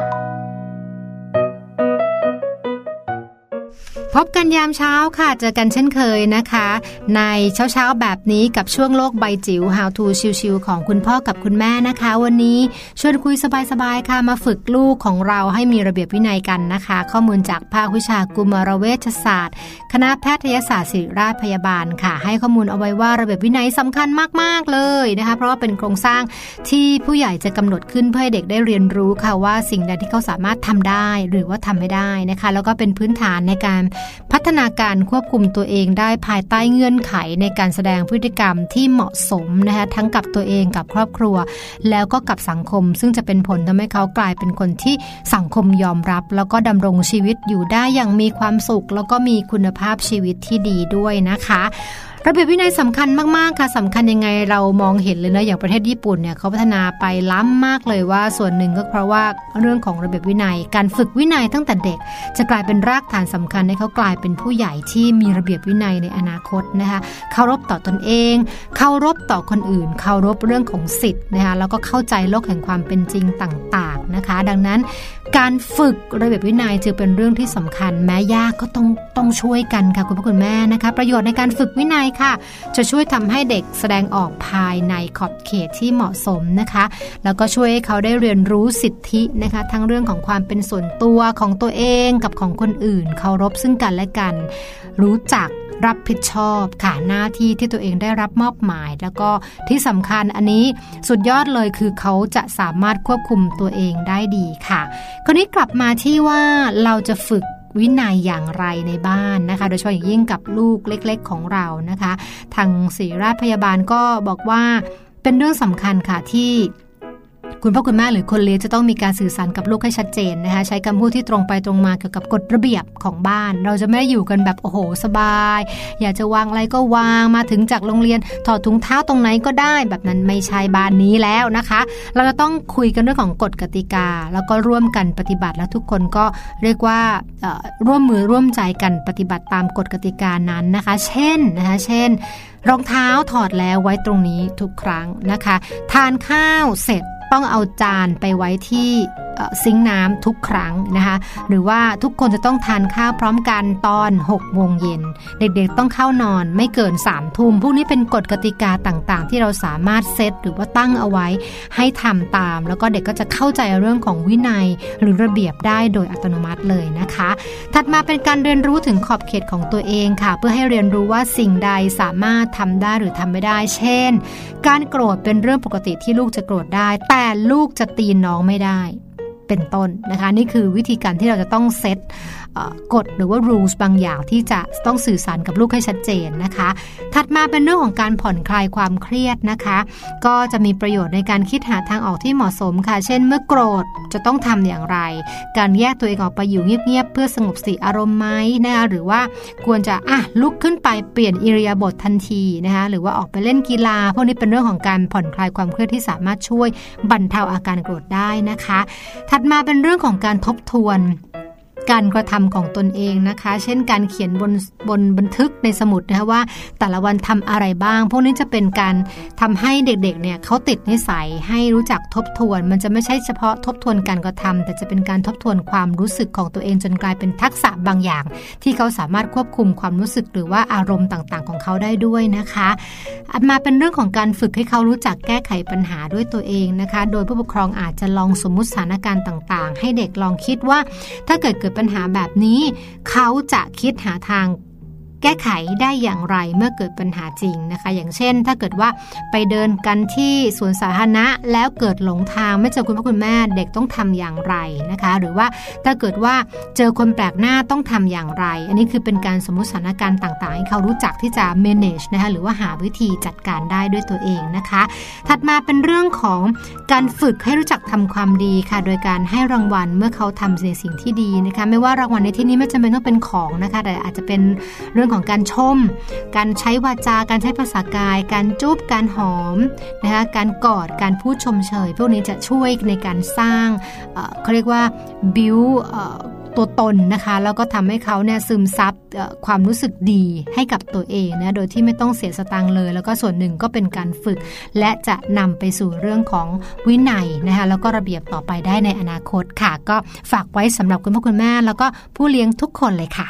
G: พบกันยามเช้าค่ะ เจอกันเช่นเคยนะคะ ในเช้าเช้าแบบนี้กับช่วงโลกใบจิ๋ว How to ชิวๆของคุณพ่อกับคุณแม่นะคะ วันนี้ชวนคุยสบายๆค่ะมาฝึกลูกของเราให้มีระเบียบวินัยกันนะคะ ข้อมูลจากภาควิชากุมารเวชศาสตร์ คณะแพทยศาสตร์ศิริราชพยาบาลค่ะ ให้ข้อมูลเอาไว้ว่าระเบียบวินัยสำคัญมากๆเลยนะคะ เพราะว่าเป็นโครงสร้างที่ผู้ใหญ่จะกำหนดขึ้นเพื่อให้เด็กได้เรียนรู้ค่ะว่าสิ่งใดที่เขาสามารถทำได้หรือว่าทำไม่ได้นะคะ แล้วก็เป็นพื้นฐานในการพัฒนาการควบคุมตัวเองได้ภายใต้เงื่อนไขในการแสดงพฤติกรรมที่เหมาะสมนะคะทั้งกับตัวเองกับครอบครัว แล้วก็กับสังคม ซึ่งจะเป็นผลทำให้เขากลายเป็นคนที่สังคมยอมรับ แล้วก็ดำรงชีวิตอยู่ได้อย่างมีความสุข แล้วก็มีคุณภาพชีวิตที่ดีด้วยนะคะ ระเบียบวินัยสำคัญมากๆค่ะสำคัญยังไงเรามองเห็นเลยนะอย่างประเทศญี่ปุ่นเนี่ยเขาพัฒนาไปล้ำมากเลยว่าส่วนหนึ่งก็เพราะว่าเรื่องของระเบียบวินัย การฝึกวินัยตั้งแต่เด็ก จะกลายเป็นรากฐานสำคัญให้เขากลายเป็นผู้ใหญ่ที่มีระเบียบวินัยในอนาคตนะคะเคารพต่อตนเองเคารพต่อคนอื่นเคารพเรื่องของสิทธิ์นะคะแล้วก็เข้าใจโลกแห่งความเป็นจริงต่างๆนะคะ ดังนั้นการฝึกระเบียบวินัยจึงเป็นเรื่องที่สำคัญ แม้ยากก็ต้องต้องช่วยกันค่ะคุณพ่อคุณแม่นะคะ ประโยชน์ในการฝึกวินัยค่ะ จะช่วยทำให้เด็กแสดงออกภายในขอบเขตที่เหมาะสมนะคะ แล้วก็ช่วยให้เขาได้เรียนรู้สิทธินะคะ ทั้งเรื่องของความเป็นส่วนตัวของตัวเองกับของคนอื่น เคารพซึ่งกันและกัน รู้จักรับผิดชอบค่ะหน้าที่ที่ตัวเองได้รับมอบหมาย แล้วก็ที่สำคัญอันนี้สุดยอดเลยคือเขาจะสามารถควบคุมตัวเองได้ดีค่ะ คราวนี้กลับมาที่ว่าเราจะฝึก วินัยอย่างไรในบ้านนะคะ โดยเฉพาะอย่างยิ่งกับลูกเล็ก ๆ ของเรานะคะ ทางศิริราชพยาบาลก็บอกว่าเป็นเรื่องสำคัญค่ะที่ คุณพ่อคุณแม่หรือคนเลี้ยงจะต้องมีการสื่อสารกับลูกให้ชัดเจนนะคะใช้คำพูดที่ตรงไปตรงมาเกี่ยวกับกฎระเบียบของบ้าน เราจะไม่ได้อยู่กันแบบโอ้โหสบาย อยากจะวางอะไรก็วางมาถึงจากโรงเรียน ถอดถุงเท้าตรงไหนก็ได้แบบนั้นไม่ใช่บ้านนี้แล้วนะคะ เราจะต้องคุยกันเรื่องของกฎกติกา แล้วก็ร่วมกันปฏิบัติและทุกคนก็เรียกว่าร่วมมือร่วมใจกันปฏิบัติตามกฎกติกานั้นนะคะ เช่นนะคะเช่น รองเท้าถอดแล้วไว้ตรงนี้ทุกครั้งนะคะ ทานข้าวเสร็จ ต้องเอาจานไปไว้ที่ซิงน้ำทุกครั้งนะคะ หรือว่าทุกคนจะต้องทานข้าวพร้อมกันตอน6โมงเย็น เด็กๆต้องเข้านอนไม่เกิน3ามทุ่มพวกนี้เป็นกฎกติกาต่างๆ ที่เราสามารถเซตหรือว่าตั้งเอาไว้ให้ทำตาม แล้วก็เด็กก็จะเข้าใจเรื่องของวินัยหรือระเบียบได้โดยอัตโนมัติเลยนะคะ ถัดมาเป็นการเรียนรู้ถึงขอบเขตของตัวเองค่ะ เพื่อให้เรียนรู้ว่าสิ่งใดสามารถทำได้หรือทำไม่ได้ เช่น การโกรธเป็นเรื่องปกติที่ลูกจะโกรธได้ แต่ลูกจะตีน้องไม่ได้ เป็นต้นนะคะนี่คือวิธีการที่เราจะต้องเซตกฎหรือว่า rules บางอย่างที่จะต้องสื่อสารกับลูกให้ชัดเจนนะคะ ถัดมาเป็นเรื่องของการผ่อนคลายความเครียดนะคะ ก็จะมีประโยชน์ในการคิดหาทางออกที่เหมาะสมค่ะ เช่นเมื่อโกรธจะต้องทำอย่างไร การแยกตัวเองออกไปอยู่เงียบๆเพื่อสงบสติอารมณ์ไหมนะคะหรือว่าควรจะอะลุกขึ้นไปเปลี่ยนอิริยาบถทันทีนะคะหรือว่าออกไปเล่นกีฬาพวกนี้เป็นเรื่องของการผ่อนคลายความเครียดที่สามารถช่วยบรรเทาอาการโกรธได้นะคะถัดมาเป็นเรื่องของการทบทวน การกระทำของตนเองนะคะ เช่นการเขียนบนบนบันทึกในสมุดนะคะว่า แต่ละวันทำอะไรบ้าง พวกนี้จะเป็นการทำให้เด็กๆเนี่ยเขาติดนิสัยให้รู้จักทบทวน มันจะไม่ใช่เฉพาะทบทวนการกระทำแต่จะเป็นการทบทวนความรู้สึกของตัวเองจนกลายเป็นทักษะบางอย่าง ที่เขาสามารถควบคุมความรู้สึกหรือว่าอารมณ์ต่างๆ ของเขาได้ด้วยนะคะอันมาเป็นเรื่องของการฝึกให้เขารู้จักแก้ไขปัญหาด้วยตัวเองนะคะ โดยผู้ปกครองอาจจะลองสมมุติสถานการณ์ต่าง ๆ ให้เด็กลองคิดว่า ถ้าเกิดเกิดปัญหาแบบนี้ เขาจะคิดหาทาง แก้ไขได้อย่างไรเมื่อเกิดปัญหาจริงนะคะ อย่างเช่น ถ้าเกิดว่าไปเดินกันที่สวนสาธารณะแล้วเกิดหลงทางไม่เจอคุณพ่อคุณแม่เด็กต้องทำอย่างไรนะคะ หรือว่าถ้าเกิดว่าเจอคนแปลกหน้าต้องทำอย่างไร อันนี้คือเป็นการสมมติสถานการณ์ต่างๆให้เขารู้จักที่จะ manage นะคะหรือว่าหาวิธีจัดการได้ด้วยตัวเองนะคะ ถัดมาเป็นเรื่องของการฝึกให้รู้จักทำความดีค่ะ โดยการให้รางวัลเมื่อเขาทำในสิ่งที่ดีนะคะ ไม่ว่ารางวัลในที่นี้ไม่จำเป็นต้องเป็นของนะคะ แต่อาจจะเป็นเรื่องของการชม การใช้วาจาการใช้ภาษากาย การจุ๊บการหอมนะคะการกอดการพูดชมเชย พวกนี้จะช่วยในการสร้างเขาเรียกว่า build ตัวตนนะคะแล้วก็ทำให้เขาเนี่ยซึมซับความรู้สึกดีให้กับตัวเองนะโดยที่ไม่ต้องเสียสตางค์เลย แล้วก็ส่วนหนึ่งก็เป็นการฝึก และจะนำไปสู่เรื่องของวินัยนะคะแล้วก็ระเบียบต่อไปได้ในอนาคตค่ะ ก็ฝากไว้สำหรับคุณพ่อคุณแม่ แล้วก็ผู้เลี้ยงทุกคนเลยค่ะ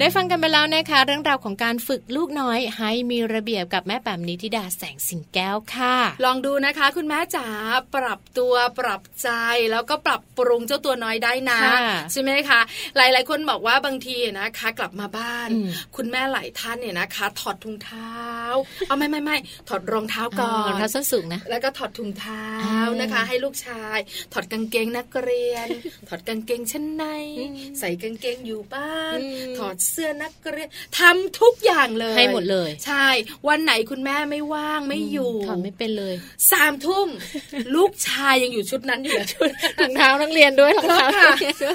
F: ได้
C: ฟังกันไปแล้วนะคะ เรื่องราวของการฝึกลูกน้อย ให้มีระเบียบกับแม่แปมนิธิดาแสงสิงแก้วค่ะ
D: ลองดูนะคะ คุณแม่จ๋าปรับตัวปรับใจแล้วก็ปรับปรุงเจ้าตัวน้อยได้นะ
C: ค่ะ
D: ใช่ไหมคะ หลายๆ คนบอกว่าบางทีนะคะ กลับมาบ้าน
C: อืม
D: คุณแม่หลายท่านเนี่ยนะคะ ถอดถุงเท้า เอาไม่ไม่ไม่ถอดรองเท้าก่อน
C: รองเท้าส้นสูงนะ
D: แล้วก็ถอดถุงเท้า
C: อ่าน
D: นะคะ ให้ลูกชาย ถอดกางเกงนักเรียน ถอดกางเกงชั้นใน
C: อืม
D: ใส่กางเกงอยู่บ้าน
C: อืม
D: ถอดเสื้อนักเรียนทำทุกอย่างเลย
C: ให้หมดเลย
D: ใช่ วันไหนคุณแม่ไม่ว่างไม่อยู่
C: ถอดไม่เป็นเลย
D: สามทุ่มลูกชายยังอยู่ชุดนั้นอยู่เลยชุด
C: ถุงเท้านักเรียนด้วยรองเท้า
D: ค่ะ
C: นักเรียนด้วย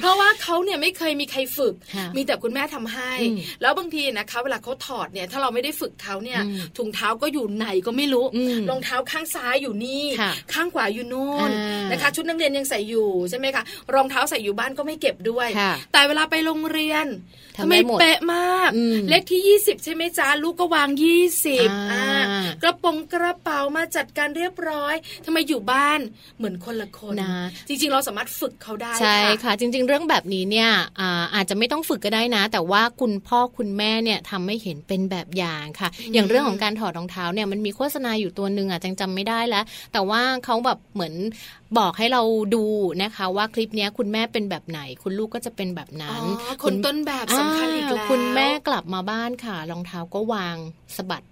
D: เพราะว่าเขาเนี่ยไม่เคยมีใครฝึก
C: ค่ะ
D: มีแต่คุณแม่ทำให้
C: อืม
D: แล้วบางทีนะคะเวลาเขาถอดเนี่ยถ้าเราไม่ได้ฝึกเขาเนี่ย
C: อืม
D: ถุงเท้าก็อยู่ไหนก็ไม่รู้
C: อืม
D: รองเท้าข้างซ้ายอยู่นี่
C: ค่ะ
D: ข้างขวาอยู่นู่น
C: อ่าน
D: นะคะ ชุดนักเรียนยังใส่อยู่ใช่ไหมคะรองเท้าใส่อยู่บ้านก็ไม่เก็บด้วย
C: ค่ะ
D: แต่เวลาไปโรงเรียน
C: ทำได้หมด
D: เป๊ะมาก
C: อืม
D: เลขที่ 20 ใช่ไหมจ๊ะลูกก็วาง 20
C: อ่า
D: อ่ากระโปรงกระเป๋ามาจัดการเรียบร้อยทำไมอยู่บ้านเหมือนคนละคน
C: นะ
D: จริง ๆ เราสามารถฝึกเขาได้
C: ใช่
D: ค่ะ
C: ค่ะจริง ๆ เรื่องแบบนี้เนี่ยอาอาจจะไม่ต้องฝึกก็ได้นะ แต่ว่าคุณพ่อคุณแม่เนี่ยทำให้เห็นเป็นแบบอย่างค่ะ อย่างเรื่องของการถอดรองเท้าเนี่ยมันมีโฆษณาอยู่ตัวหนึ่งอะจังจำไม่ได้แล้ว แต่ว่าเขาแบบเหมือน บอกให้เราดูนะคะว่าคลิปเนี้ยคุณแม่เป็นแบบไหน คุณลูกก็จะเป็นแบบ
D: อ๋
C: นั้
D: อนคนต้นแบบสำคัญอีกแล้วา
C: คุณแม่กลับมาบ้านค่ะรองเท้าก็วางสะบัด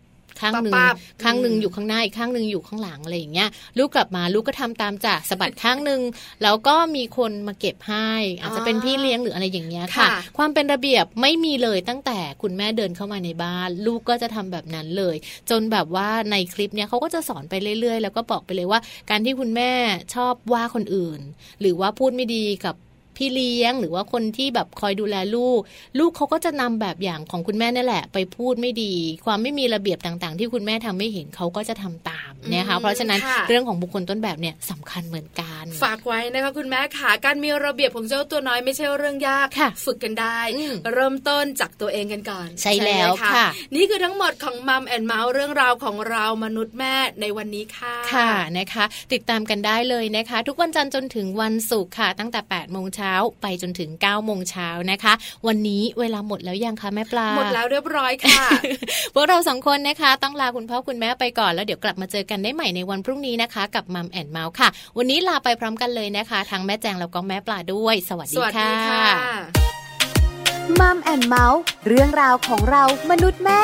C: ข้างหนึ่ง
D: ปั๊บๆ
C: ข้างหนึ่ง
D: อืม
C: อยู่ข้างหน้าอีกข้างหนึ่งอยู่ข้างหลังอะไรอย่างเงี้ยลูกกลับมาลูกก็ทำตามจ้ะสะบัดข้างหนึ่งแล้วก็มีคนมาเก็บให้อาจจะเป็นพี่เลี้ยงหรืออะไรอย่างเงี้ยค่ะ
D: ค่ะ
C: ความเป็นระเบียบไม่มีเลยตั้งแต่คุณแม่เดินเข้ามาในบ้าน ลูกก็จะทำแบบนั้นเลย จนแบบว่าในคลิปเนี้ยเขาก็จะสอนไปเรื่อย ๆ แล้วก็บอกไปเลยว่า การที่คุณแม่ชอบว่าคนอื่น หรือว่าพูดไม่ดีกับ พี่เลี้ยง หรือว่าคนที่แบบคอยดูแลลูก ลูกเขาก็จะนำแบบอย่างของคุณแม่นั่นแหละ ไปพูดไม่ดี ความไม่มีระเบียบต่างๆ ที่คุณแม่ทำไม่เห็นเขาก็จะทำตามนะคะ
D: อืม
C: เพราะฉะนั้น
D: ค่ะ
C: เรื่องของบุคคลต้นแบบเนี่ยสำคัญเหมือนกัน
D: ฝากไว้นะคะคุณแม่ค่ะการมีระเบียบของเจ้าตัวน้อยไม่ใช่เรื่องยาก
C: ค่ะ
D: ฝึกกันได้
C: อืม
D: เริ่มต้นจากตัวเองกันก่อน
C: ใช่แล้ว
D: ไหม
C: ค่ะ
D: นี่คือทั้งหมดของมัมแอนเมาส์เรื่องราวของเรามนุษย์แม่ในวันนี้ค่ะ
C: ค่ะนะคะ ติดตามกันได้เลยนะคะ ทุกวันจันทร์จนถึงวันศุกร์ค่ะ ตั้งแต่8โมงเช้าไปจนถึง9โมงเช้านะคะ วันนี้เวลาหมดแล้วยังคะแม่ปลา
D: หมดแล้วเรียบร้อยค่ะ
C: พวกเราสองคนนะคะ ต้องลาคุณพ่อคุณแม่ไปก่อนแล้วเดี๋ยวกลับมาเจอกันได้ใหม่ในวันพรุ่งนี้นะคะ กับมัมแอนเมาส์ค่ะ วันนี้ลาไปพร้อมกันเลยนะคะ ทั้งแม่แจงแล้วก็แม่ปลาด้วย สวัส
D: ส
C: ดี
D: วัส
C: ค่ะ
D: ดีค่ะ
A: มัมแอนเมาส์เรื่องราวของเรามนุษย์แม่